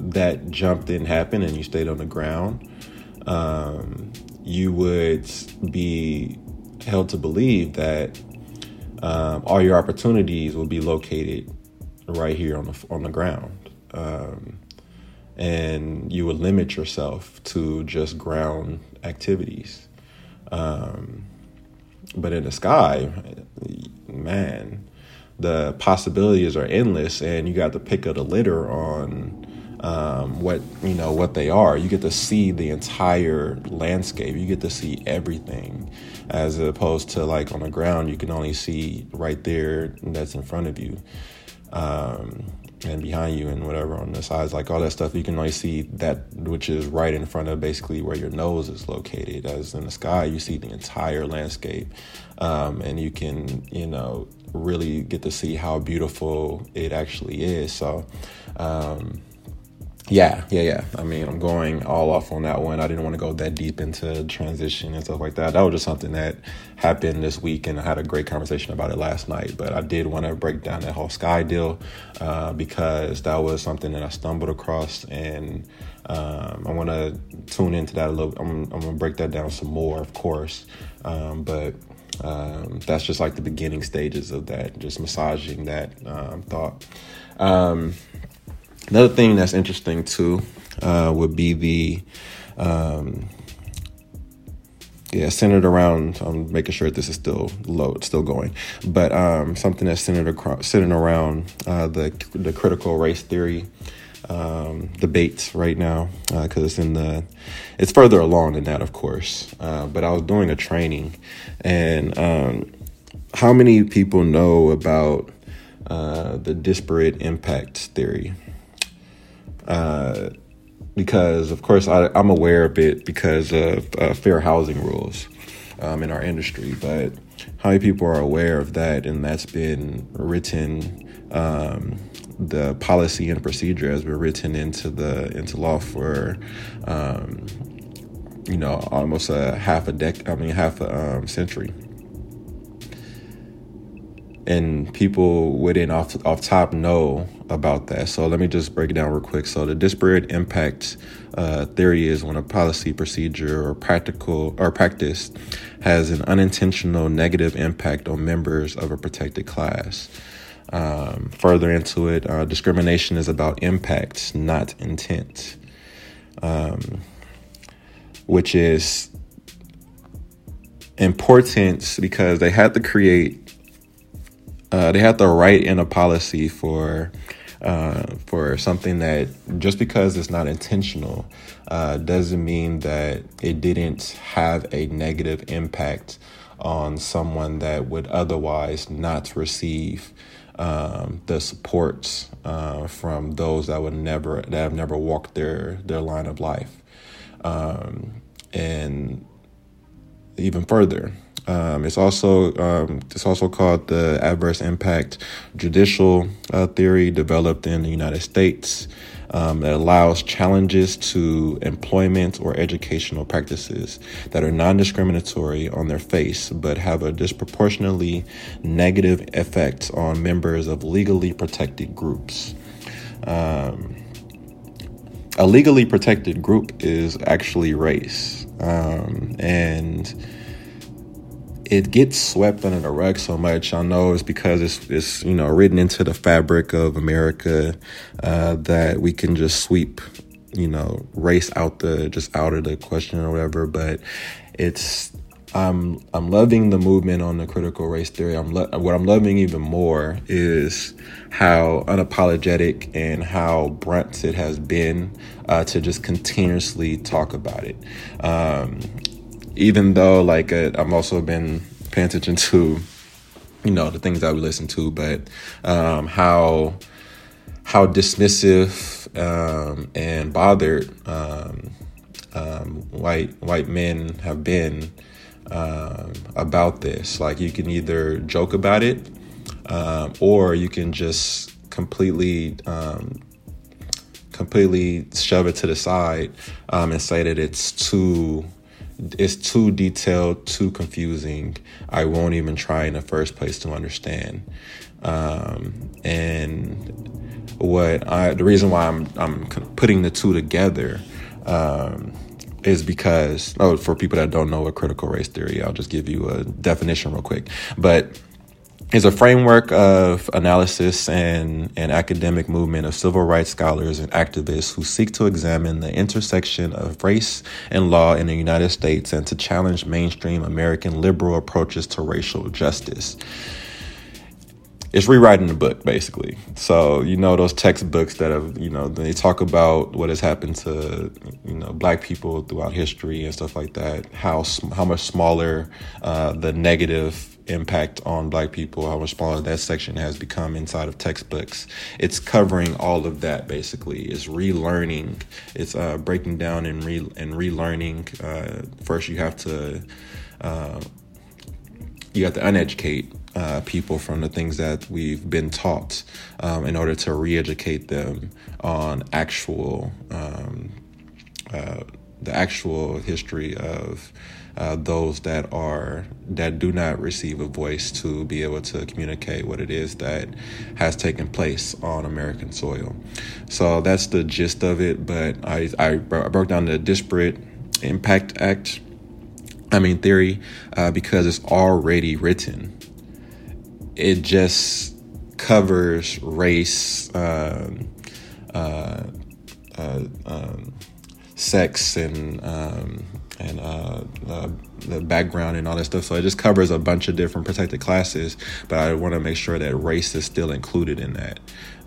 that jump didn't happen and you stayed on the ground, um, you would be held to believe that um, all your opportunities will be located right here on the on the ground, um, and you would limit yourself to just ground activities. Um, but in the sky, man, the possibilities are endless, and you got to pick up the litter on um, what you know what they are. You get to see the entire landscape. You get to see everything, as opposed to like on the ground, you can only see right there that's in front of you. Um, and behind you and whatever on the sides, like all that stuff, you can only see that which is right in front of basically where your nose is located. As in the sky, you see the entire landscape, um, and you can, you know, really get to see how beautiful it actually is. So, um, yeah, yeah, yeah. I mean, I'm going all off on that one. I didn't want to go that deep into transition and stuff like that. That was just something that happened this week, and I had a great conversation about it last night. But I did want to break down that whole Sky deal uh, because that was something that I stumbled across, and um, I want to tune into that a little. I'm, I'm going to break that down some more, of course. Um, but um, that's just like the beginning stages of that, just massaging that um, thought. Another thing that's interesting too uh, would be the um, yeah centered around. I'm making sure this is still low, still going, but um, something that's centered across, centered around uh, the the critical race theory um, debates right now because uh, it's in the it's further along than that, of course. Uh, but I was doing a training, and um, how many people know about uh, the disparate impact theory? Uh, because, of course, I, am aware of it because of uh, fair housing rules um, in our industry. But how many people are aware of that? And that's been written. Um, the policy and procedure has been written into the into law for um, you know almost a half a decade i mean half a um, century and people wouldn't off off top know about that. So let me just break it down real quick. So the disparate impact uh, theory is when a policy, procedure, or practical or practice has an unintentional negative impact on members of a protected class. Um, further into it, uh, discrimination is about impact, not intent, um, which is important because they had to create uh, they have to write in a policy for uh, for something that just because it's not intentional uh, doesn't mean that it didn't have a negative impact on someone that would otherwise not receive um, the supports uh, from those that would never that have never walked their their line of life, um, and even further. Um, it's also um, it's also called the adverse impact judicial uh, theory, developed in the United States. Um, that allows challenges to employment or educational practices that are non-discriminatory on their face, but have a disproportionately negative effect on members of legally protected groups. Um, a legally protected group is actually race, um, and it gets swept under the rug so much. I know it's because it's it's you know written into the fabric of America uh, that we can just sweep you know race out the just out of the question or whatever. But it's I'm I'm loving the movement on the critical race theory. I'm lo- what I'm loving even more is how unapologetic and how brunt it has been uh, to just continuously talk about it. Um, even though like uh, I'm also been paying attention to you know the things that we listen to, but um, how how dismissive um, and bothered um, um white white men have been um, about this. Like you can either joke about it, um, or you can just completely completely shove it to the side and say that it's too it's too detailed, too confusing. I won't even try in the first place to understand. Um, and what I, the reason why I'm, I'm putting the two together, um, is because, oh, for people that don't know what critical race theory, I'll just give you a definition real quick. But is a framework of analysis and an academic movement of civil rights scholars and activists who seek to examine the intersection of race and law in the United States and to challenge mainstream American liberal approaches to racial justice. It's rewriting the book, basically. So, you know, those textbooks that have, you know, they talk about what has happened to, you know, black people throughout history and stuff like that, how, how much smaller uh, the negative impact on black people, how much smaller that section has become inside of textbooks. It's covering all of that basically. It's relearning. It's uh, breaking down and re and relearning. Uh, first, you have to uh, you have to uneducate uh, people from the things that we've been taught um, in order to re-educate them on actual um, uh, the actual history of uh, those that are that do not receive a voice to be able to communicate what it is that has taken place on American soil. So that's the gist of it. But I I, broke down the disparate impact act. I mean theory uh, because it's already written. It just covers race. Um, uh, uh, um, sex and um, and uh, the, the, background and all that stuff. So it just covers a bunch of different protected classes, but I want to make sure that race is still included in that.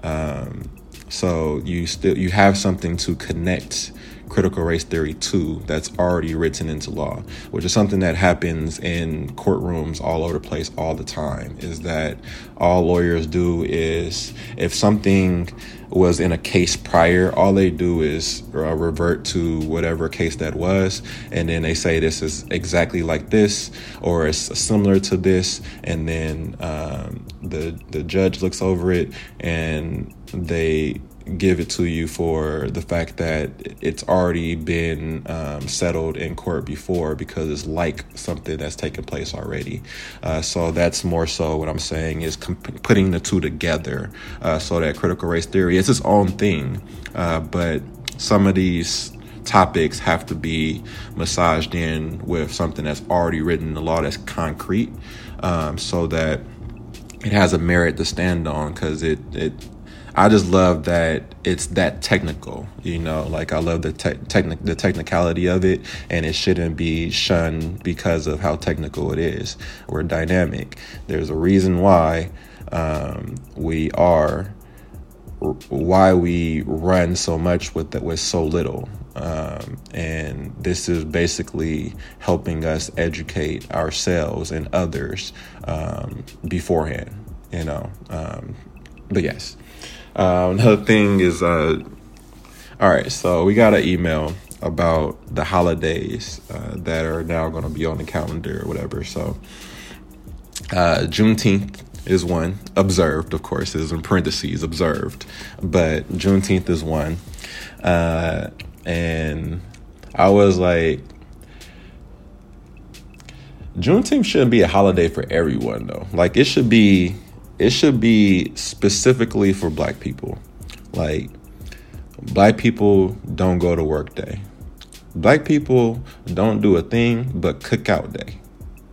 Um, so you still you have something to connect critical race theory to that's already written into law, which is something that happens in courtrooms all over the place all the time. Is that all lawyers do is if something was in a case prior, all they do is uh, revert to whatever case that was, and then they say this is exactly like this or it's similar to this, and then um, the the judge looks over it and they give it to you for the fact that it's already been um, settled in court before because it's like something that's taken place already. Uh, so that's more so what I'm saying is comp- putting the two together uh, so that critical race theory is its own thing. Uh, but some of these topics have to be massaged in with something that's already written in the law that's concrete um, so that it has a merit to stand on because it, it I just love that it's that technical, you know, like I love the te- the technicality of it and it shouldn't be shunned because of how technical it is. We're dynamic. There's a reason why um, we are why we run so much with with so little. Um, and this is basically helping us educate ourselves and others um, beforehand, you know. Um, but yes. Uh, another thing is, uh, all right, so we got an email about the holidays uh, that are now going to be on the calendar or whatever. So, uh, Juneteenth is one, observed, of course, is in parentheses, observed, but Juneteenth is one. Uh, and I was like, Juneteenth shouldn't be a holiday for everyone, though. Like, it should be it should be specifically for black people. Like, black people don't go to work day. Black people don't do a thing but cookout day.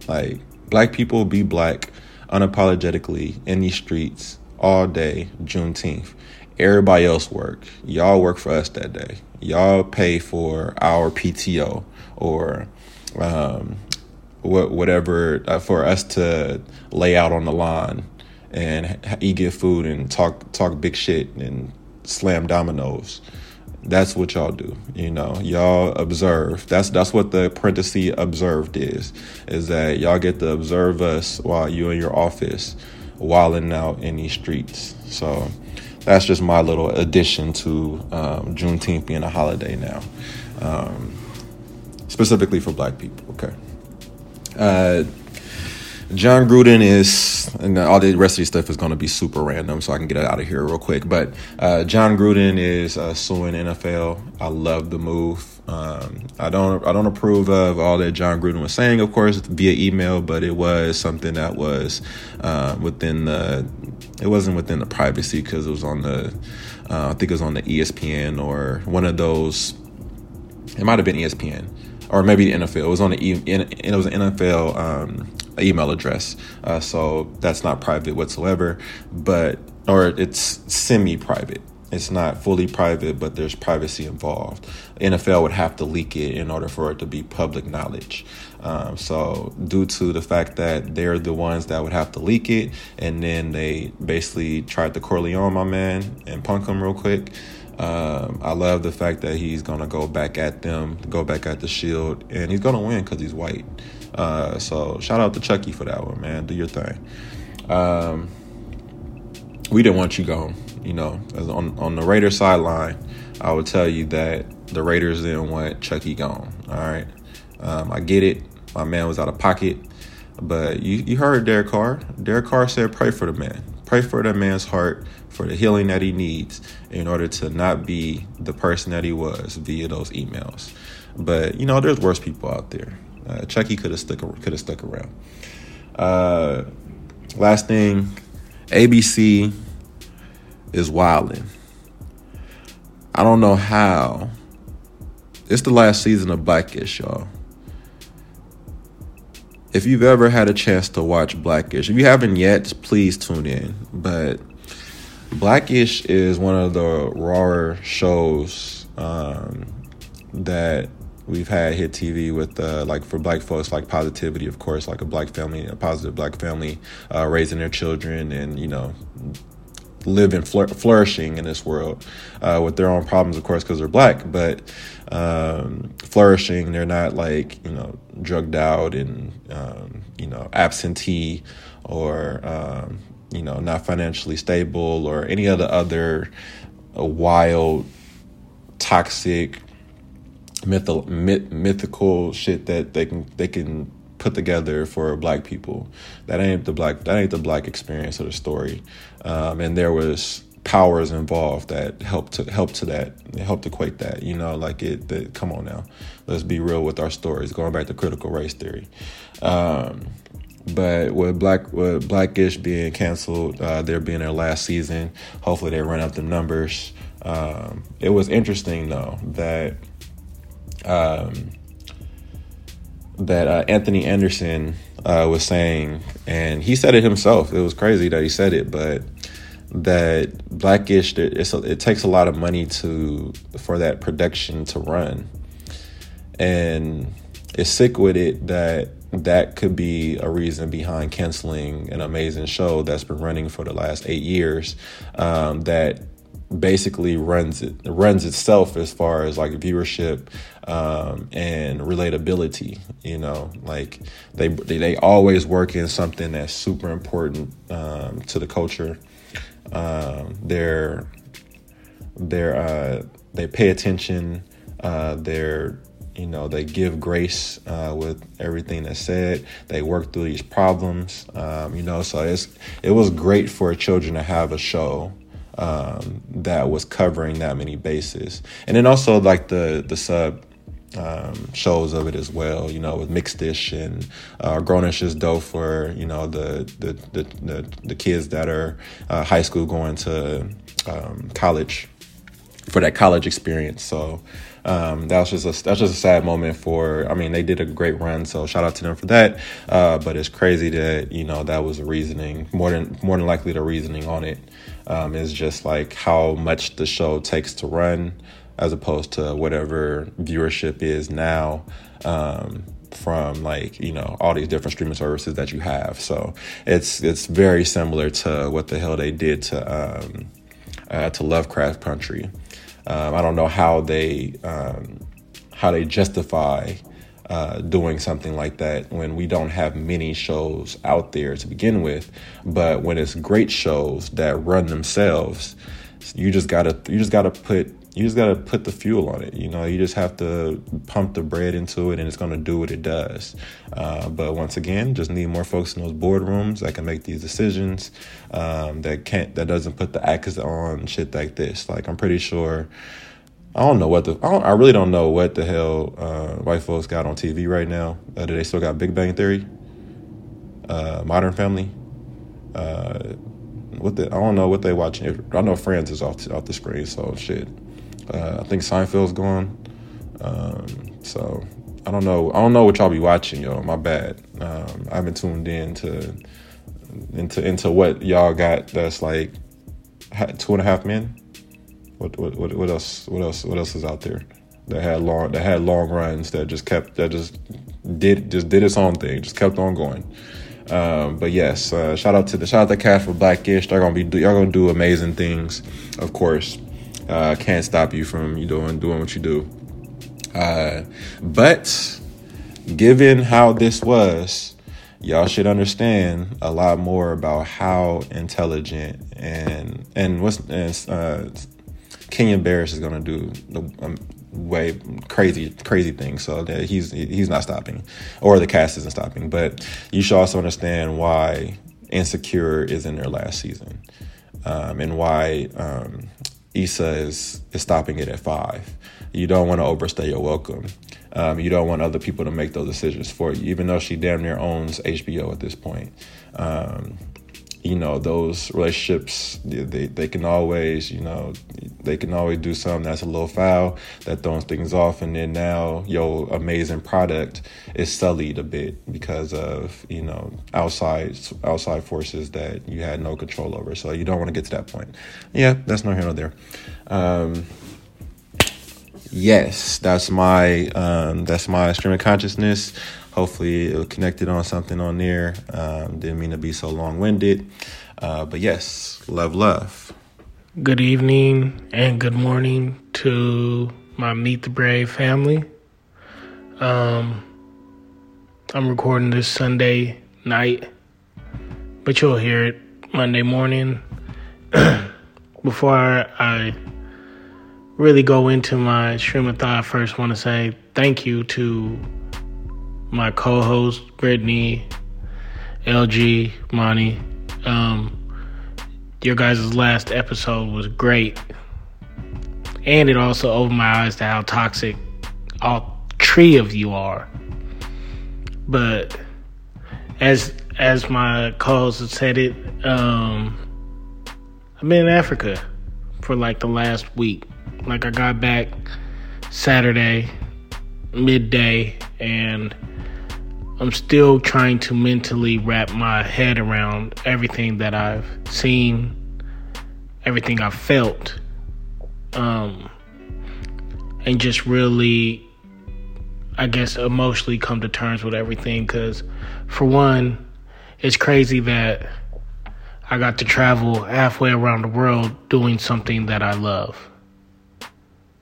Like, black people be black unapologetically in these streets all day, Juneteenth. Everybody else work. Y'all work for us that day. Y'all pay for our PTO or um, whatever uh, for us to lay out on the lawn and eat good food and talk talk big shit and slam dominoes. That's what y'all do. You know, y'all observe. That's that's what the parenthesis observed is. Is that y'all get to observe us while you in your office, wilding out in these streets. So that's just my little addition to um, Juneteenth being a holiday now, um, specifically for Black people. Okay. Uh, Jon Gruden is, and all the rest of this stuff is going to be super random, so I can get it out of here real quick. But uh, Jon Gruden is uh, suing NFL. I love the move. Um, I don't, I don't approve of all that Jon Gruden was saying, of course, via email, but it was something that was uh, within the, it wasn't within the privacy because it was on the, uh, I think it was on the ESPN or one of those. It might have been ESPN or maybe the NFL. It was on the it was an NFL um, email address. Uh, so that's not private whatsoever, but or it's semi-private. It's not fully private, but there's privacy involved. NFL would have to leak it in order for it to be public knowledge. Um, so, due to the fact that they're the ones that would have to leak it, and then they basically tried to Corleone my man and punk him real quick. Um, I love the fact that he's gonna go back at them, go back at the Shield, and he's gonna win because he's white. Uh, so shout out to Chucky for that one, man. Do your thing. Um, we didn't want you gone. You know, on on the Raiders sideline, I would tell you that the Raiders didn't want Chucky gone. All right, um, I get it. My man was out of pocket, But you, you heard Derek Carr. Derek Carr said, pray for the man. Pray for that man's heart for the healing that he needs in order to not be the person that he was via those emails. But you know, there's worse people out there. Uh, Chucky could have stuck could have stuck around. Uh, last thing, ABC is wilding. I don't know how. It's the last season of Blackish, y'all if you've ever had a chance to watch Blackish, if you haven't yet, please tune in. But Blackish is one of the rawer shows um, that we've had hit TV with, uh, like for black folks, like positivity, of course, like a black family, a positive black family uh, raising their children and, you know, living, flourishing in this world uh, with their own problems, of course, because they're black. But um, flourishing. They're not like you know drugged out and um, you know absentee or um, you know not financially stable or any of the other uh, wild, toxic, myth- myth- mythical shit that they can they can put together for black people. That ain't the black that ain't the black experience of the story. Um, and there was powers involved that helped to help to that helped equate that you know like it the, come on now let's be real with our stories going back to critical race theory um, but with black with blackish being canceled uh, there being their last season hopefully they run up the numbers um, it was interesting though that um, that uh, Anthony Anderson uh, was saying, and he said it himself. It was crazy that he said it, but that blackish a, it takes a lot of money to for that production to run and it's sick with it that that could be a reason behind canceling an amazing show that's been running for the last eight years um, that basically runs it runs itself as far as like viewership um, and relatability you know like they, they always work in something that's super important um, to the culture um, they're they're uh, they pay attention. Uh, they're you know they give grace uh, with everything that's said. They work through these problems. Um, you know, so it's it was great for children to have a show um, that was covering that many bases, and then also like the the sub um, shows of it as well. You know, with Mixed-ish and uh, Grownish is dope for you know the the the, the, the kids that are uh, high school going to um, college for that college experience. So um, that was just a that's just a sad moment for. I mean, they did a great run, so shout out to them for that. Uh, but it's crazy that you know that was the reasoning. More than more than likely, the reasoning on it um, is just like how much the show takes to run as opposed to whatever viewership is now um, from like you know all these different streaming services that you have. So it's it's very similar to what the hell they did to um, uh, to Lovecraft Country. Um, I don't know how they um, how they justify uh, doing something like that when we don't have many shows out there to begin with. But when it's great shows that run themselves, you just gotta you just gotta put you just got to put the fuel on it. You know, you just have to pump the bread into it and it's going to do what it does. Uh, but once again, just need more folks in those boardrooms that can make these decisions um, that can't, that doesn't put the actors on shit like this. Like, I'm pretty sure. I don't know what the I, I really don't know what the hell uh, white folks got on TV right now. Uh, do they still got Big Bang Theory, uh, Modern Family? Uh, what the I don't know what they watching. I know Friends is off off the screen, so shit. Uh, I think Seinfeld's gone. Um, so I don't know. I don't know what y'all be watching, yo. My bad. Um, I haven't tuned in to into into what y'all got. That's like two and a half men. What what what, what else? What else? What else is out there that had long that had long runs that just kept that just did just did its own thing, just kept on going. Um, but yes, uh, shout out to the shout out to cast for Blackish. They're gonna be y'all gonna do amazing things, of course uh, can't stop you from you doing doing what you do. Uh, but given how this was, y'all should understand a lot more about how intelligent and and what's and, uh, Kenya Barris is gonna do. The, um, way crazy crazy things. So that he's he's not stopping, or the cast isn't stopping. But you should also understand why Insecure is in their last season, um, and why um, Issa is is stopping it at five. You don't want to overstay your welcome. Um, you don't want other people to make those decisions for you, even though she damn near owns HBO at this point. Um, you know those relationships they, they can always you know they can always do something that's a little foul that throws things off. And then now your amazing product is sullied a bit because of you know outside outside forces that you had no control over. So you don't want to get to that point. Yeah that's no here nor there. Um, yes that's my um, that's my stream of consciousness hopefully it connected on something on there. Um, didn't mean to be so long winded. Uh, but yes, love, love. Good evening and good morning to my Meet the Brave family. Um, I'm recording this Sunday night, but you'll hear it Monday morning. (clears throat) Before I really go into my stream of thought, I first want to say thank you to my co-host Brittany, LG, Monty. Um, your guys' last episode was great, and it also opened my eyes to how toxic all three of you are. But as as my co-host said it, um, I've been in Africa for like the last week. Like I got back Saturday midday and I'm still trying to mentally wrap my head around everything that I've seen, everything I've felt, um, and just really, I guess, emotionally come to terms with everything. Because, for one, it's crazy that I got to travel halfway around the world doing something that I love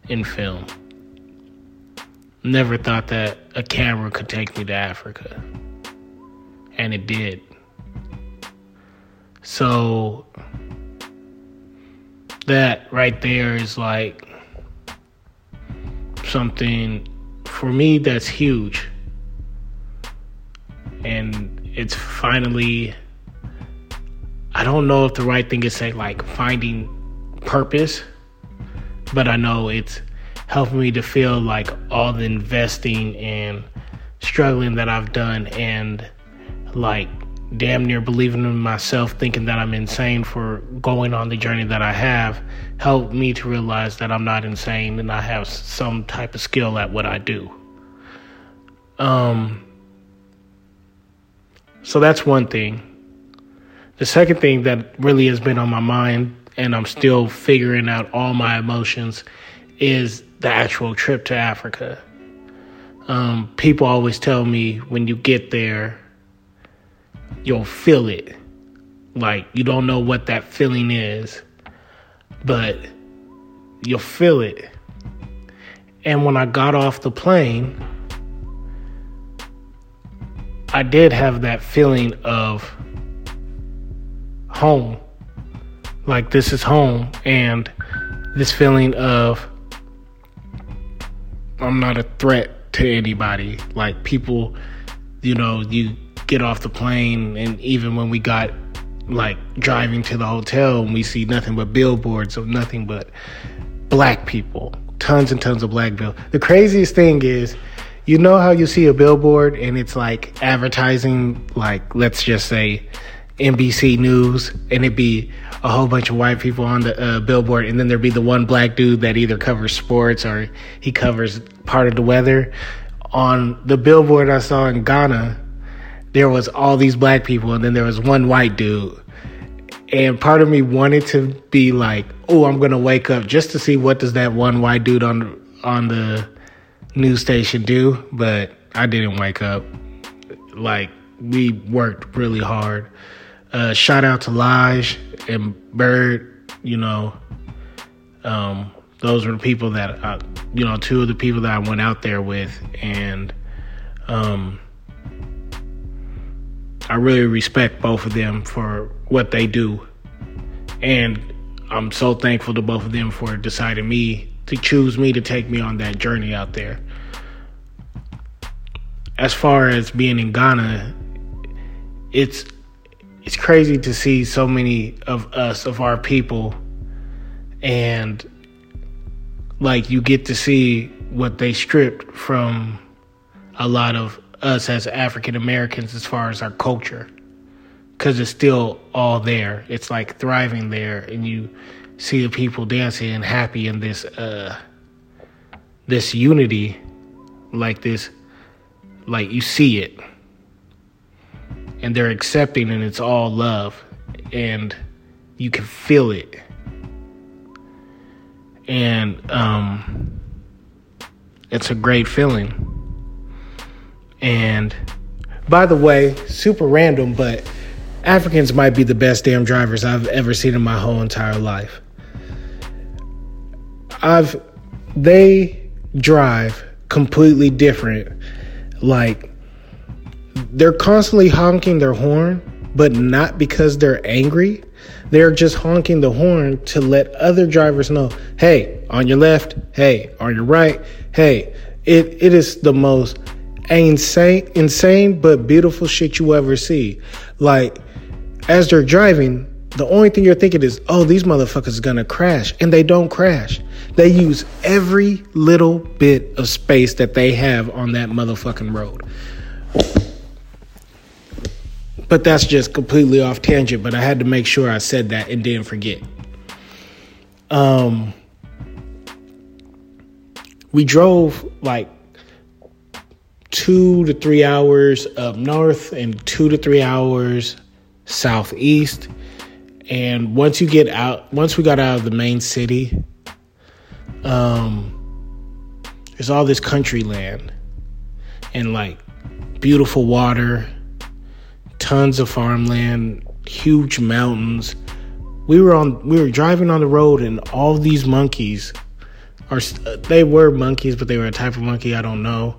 in film. Never thought that a camera could take me to Africa. And it did. So that right there is like something for me that's huge. And it's finally I don't know if the right thing is say like finding purpose, but I know it's helping me to feel like all the investing and struggling that I've done and like damn near believing in myself, thinking that I'm insane for going on the journey that I have, helped me to realize that I'm not insane and I have some type of skill at what I do. Um, so that's one thing. The second thing that really has been on my mind, and I'm still figuring out all my emotions, is the actual trip to Africa. Um, people always tell me when you get there, you'll feel it. Like you don't know what that feeling is, but you'll feel it. And when I got off the plane, I did have that feeling of home. Like this is home. And this feeling of I'm not a threat to anybody. Like people, you know, you get off the plane and even when we got like driving to the hotel and we see nothing but billboards of nothing but black people. Tons and tons of black bill. The craziest thing is you know how you see a billboard and it's like advertising like let's just say NBC News and it'd be a whole bunch of white people on the uh, billboard, and then there'd be the one black dude that either covers sports or he covers part of the weather. On the billboard I saw in Ghana, there was all these black people, and then there was one white dude. And part of me wanted to be like, "Oh, I'm gonna wake up just to see what does that one white dude on on the news station do," but I didn't wake up. Like we worked really hard. Uh, shout out to Lige and Bird. You know, um, those were the people that I, you know, two of the people that I went out there with, and um, I really respect both of them for what they do, and I'm so thankful to both of them for deciding me to choose me to take me on that journey out there. As far as being in Ghana, it's it's crazy to see so many of us of our people and like you get to see what they stripped from a lot of us as African Americans as far as our culture because it's still all there. It's like thriving there, and you see the people dancing and happy in this uh, this unity, like this, like you see it, and they're accepting, and it's all love, and you can feel it, and um, it's a great feeling. And by the way, super random, but Africans might be the best damn drivers I've ever seen in my whole entire life. I've they drive completely different. Like they're constantly honking their horn, but not because they're angry. They're just honking the horn to let other drivers know, hey, on your left, hey, on your right, hey. It it is the most insane insane but beautiful shit you ever see. Like as they're driving, the only thing you're thinking is, oh, these motherfuckers are gonna crash. And they don't crash. They use every little bit of space that they have on that motherfucking road. But that's just completely off tangent, but I had to make sure I said that and didn't forget. Um we drove like two to three hours up north and two to three hours southeast. And once you get out, once we got out of the main city, um, there's all this country land and like beautiful water, tons of farmland, huge mountains. We were on, we were driving on the road, and all these monkeys are, they were monkeys, but they were a type of monkey I don't know.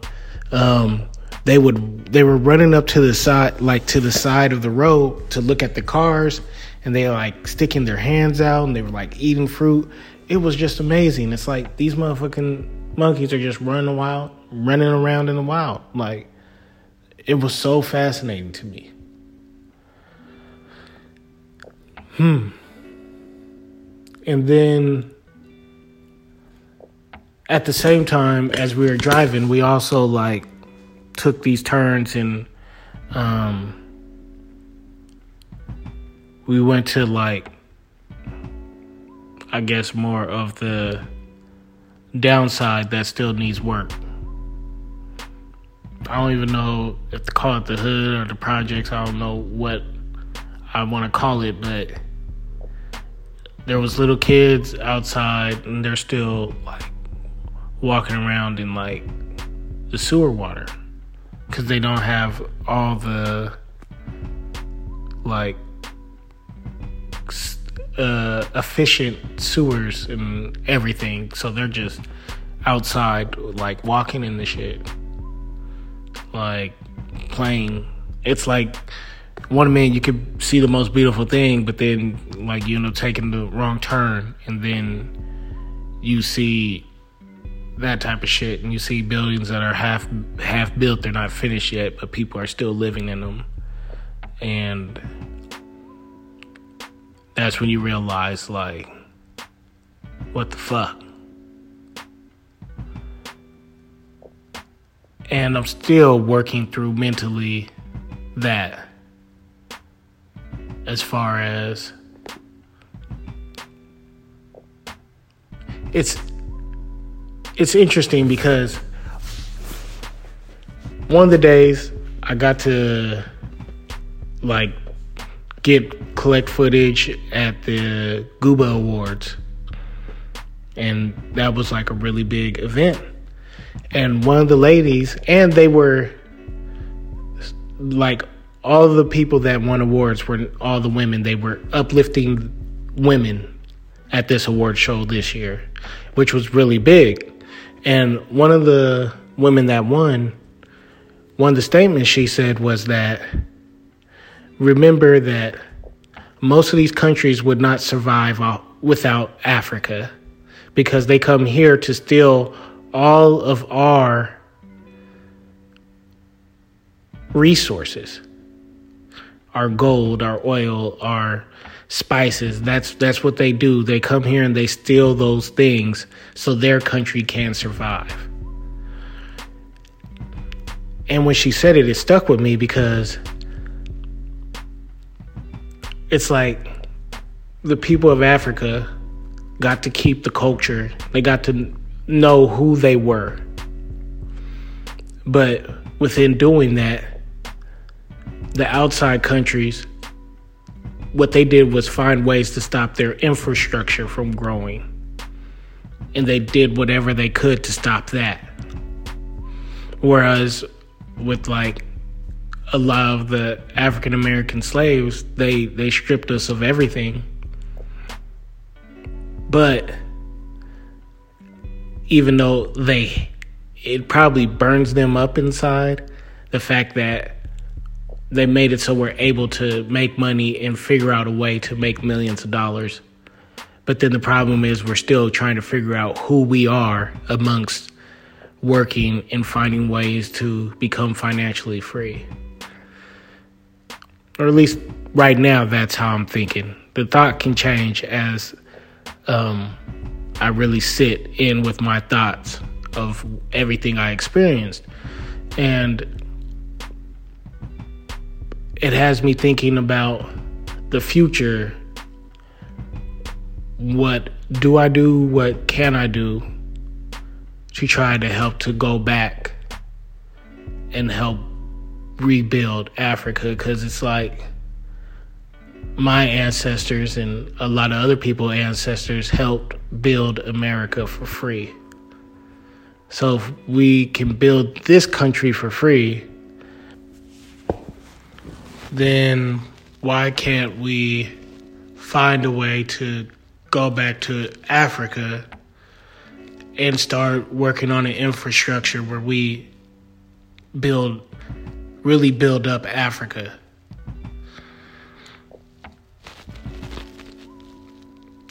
Um, they would they were running up to the side like to the side of the road to look at the cars and they like sticking their hands out and they were like eating fruit it was just amazing it's like these motherfucking monkeys are just running wild running around in the wild like it was so fascinating to me hmm and then at the same time as we were driving we also like took these turns and um, we went to like I guess more of the downside that still needs work. I don't even know if to call it the hood or the projects. I don't know what I want to call it, but there was little kids outside and they're still like walking around in like the sewer water because they don't have all the like uh, efficient sewers and everything. So they're just outside, like walking in the shit, like playing. It's like one minute you could see the most beautiful thing, but then like you know taking the wrong turn, and then you see that type of shit and you see buildings that are half half built they're not finished yet but people are still living in them. And that's when you realize like what the fuck? And I'm still working through mentally that as far as it's it's interesting because one of the days I got to like get collect footage at the Guba Awards. And that was like a really big event. And one of the ladies, and they were like all the people that won awards were all the women. They were uplifting women at this award show this year, which was really big. And one of the women that won, one of the statements she said was that remember that most of these countries would not survive without Africa because they come here to steal all of our resources our gold our oil our spices that's that's what they do they come here and they steal those things so their country can survive and when she said it it stuck with me because it's like the people of Africa got to keep the culture. They got to know who they were. But within doing that, the outside countries, what they did was find ways to stop their infrastructure from growing. And they did whatever they could to stop that. Whereas with like a lot of the African American slaves, they they stripped us of everything. But even though they it probably burns them up inside, the fact that they made it so we're able to make money and figure out a way to make millions of dollars. But then the problem is we're still trying to figure out who we are amongst working and finding ways to become financially free or at least right now, that's how I'm thinking. The thought can change as um, I really sit in with my thoughts of everything I experienced. And it has me thinking about the future. What do I do? What can I do to try to help to go back and help rebuild Africa because it's like my ancestors and a lot of other people's ancestors helped build America for free. So if we can build this country for free, then why can't we find a way to go back to Africa and start working on an infrastructure where we build really build up Africa.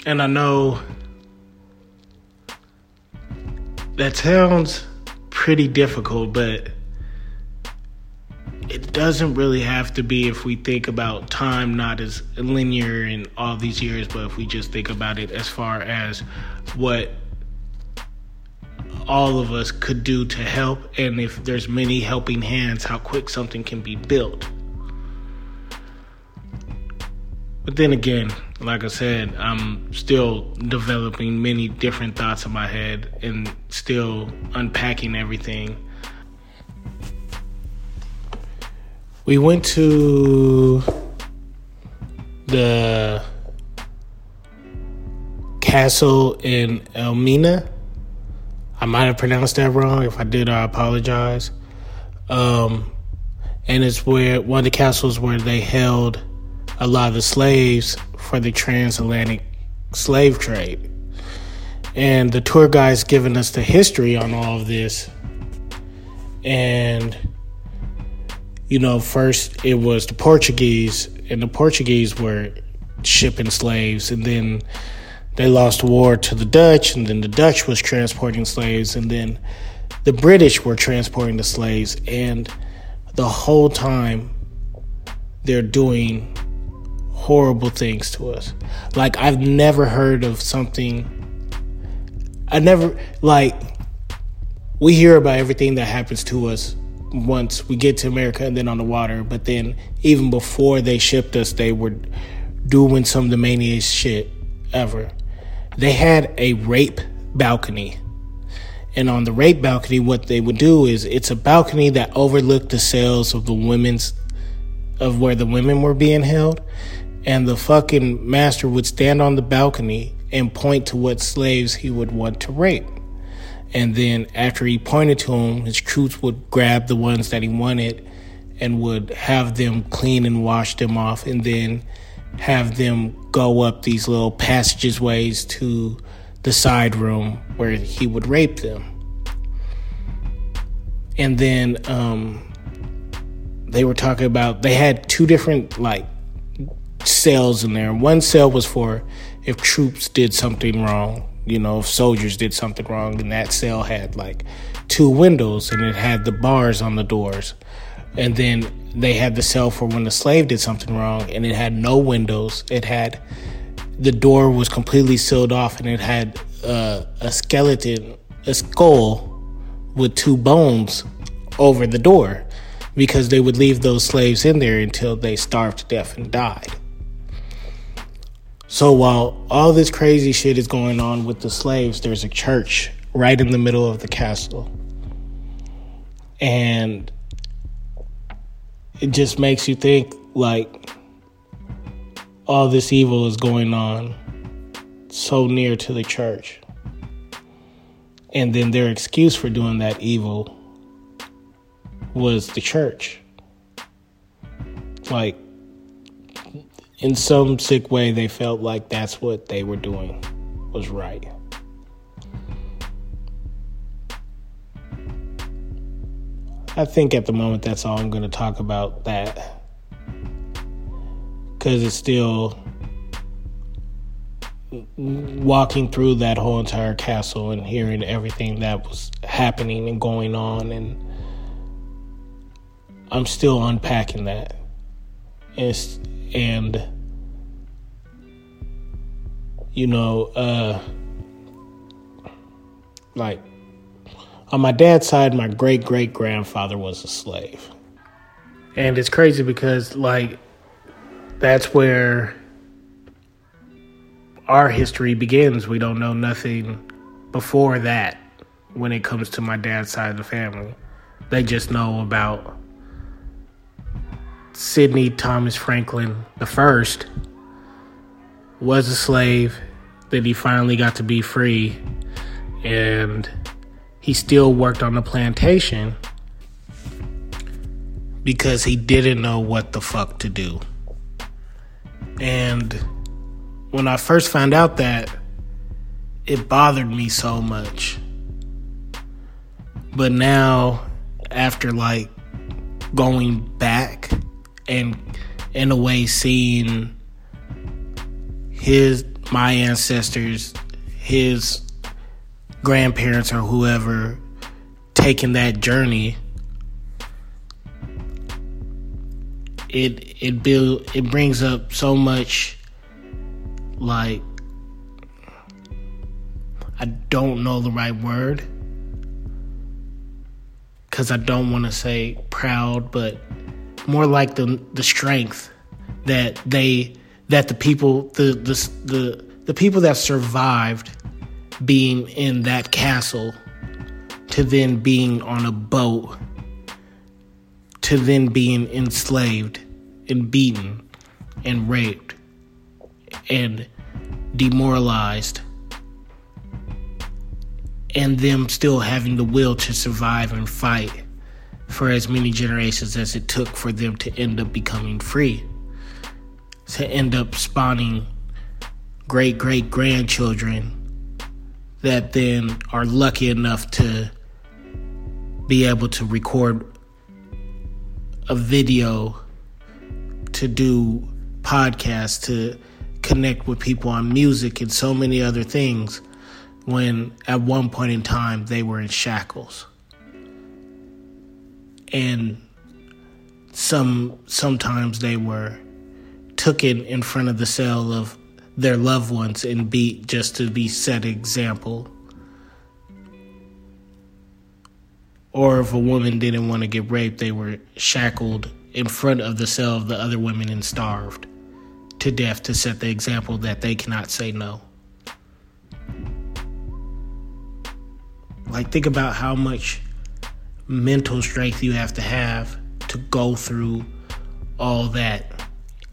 And I know that sounds pretty difficult, but it doesn't really have to be if we think about time not as linear in all these years, but if we just think about it as far as what all of us could do to help, and if there's many helping hands, how quick something can be built. But then again, like I said, I'm still developing many different thoughts in my head and still unpacking everything. We went to the castle in Elmina I might have pronounced that wrong. If I did, I apologize. Um, and it's where one of the castles where they held a lot of the slaves for the transatlantic slave trade. And the tour guide's giving us the history on all of this. And, you know, first it was the Portuguese, and the Portuguese were shipping slaves, and then they lost war to the Dutch, and then the Dutch was transporting slaves, and then the British were transporting the slaves, and the whole time they're doing horrible things to us. Like I've never heard of something. I never like. We hear about everything that happens to us once we get to America and then on the water, but then even before they shipped us, they were doing some of the maniest shit ever they had a rape balcony. And on the rape balcony, what they would do is it's a balcony that overlooked the cells of the women's, of where the women were being held. And the fucking master would stand on the balcony and point to what slaves he would want to rape. And then after he pointed to them, his troops would grab the ones that he wanted and would have them clean and wash them off. And then have them go up these little passageways to the side room where he would rape them. And then um, they were talking about they had two different like cells in there. One cell was for if troops did something wrong, you know, if soldiers did something wrong, and that cell had like two windows and it had the bars on the doors. And then they had the cell for when the slave did something wrong and it had no windows. It had the door was completely sealed off and it had uh, a skeleton, a skull with two bones over the door because they would leave those slaves in there until they starved to death and died. So while all this crazy shit is going on with the slaves, there's a church right in the middle of the castle. And it just makes you think like all this evil is going on so near to the church. And then their excuse for doing that evil was the church. Like, in some sick way, they felt like that's what they were doing was right. I think at the moment that's all I'm going to talk about that. Because it's still walking through that whole entire castle and hearing everything that was happening and going on and I'm still unpacking that. It's, and you know, uh like on my dad's side, my great great grandfather was a slave. And it's crazy because like that's where our history begins. We don't know nothing before that when it comes to my dad's side of the family. They just know about Sidney Thomas Franklin the first was a slave, that he finally got to be free, and he still worked on the plantation because he didn't know what the fuck to do. And when I first found out that, it bothered me so much. But now, after like going back and in a way seeing his my ancestors his grandparents or whoever taking that journey it it build it brings up so much like I don't know the right word cuz I don't want to say proud but more like the the strength that they that the people the the the, the people that survived being in that castle to then being on a boat to then being enslaved and beaten and raped and demoralized and them still having the will to survive and fight for as many generations as it took for them to end up becoming free, to end up spawning great great grandchildren that then are lucky enough to be able to record a video, to do podcasts, to connect with people on music and so many other things when at one point in time they were in shackles and some sometimes they were taken in front of the cell of their loved ones and beat just to be set example. Or if a woman didn't want to get raped, they were shackled in front of the cell of the other women and starved to death to set the example that they cannot say no. Like, think about how much mental strength you have to have to go through all that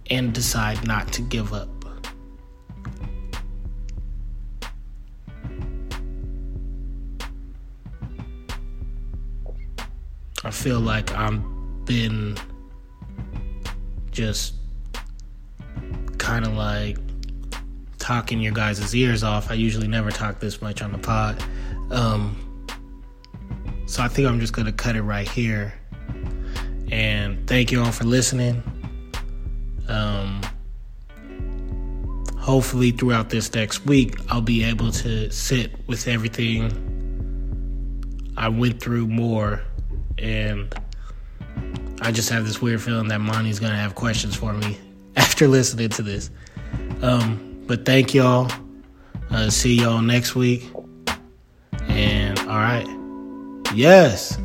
and decide not to give up. I feel like I'm been just kind of like talking your guys' ears off. I usually never talk this much on the pod. Um, so I think I'm just going to cut it right here. And thank you all for listening. Um, hopefully throughout this next week, I'll be able to sit with everything I went through more. And I just have this weird feeling that Monty's going to have questions for me (laughs) after listening to this. Um, but thank y'all. Uh, see y'all next week. And all right. Yes.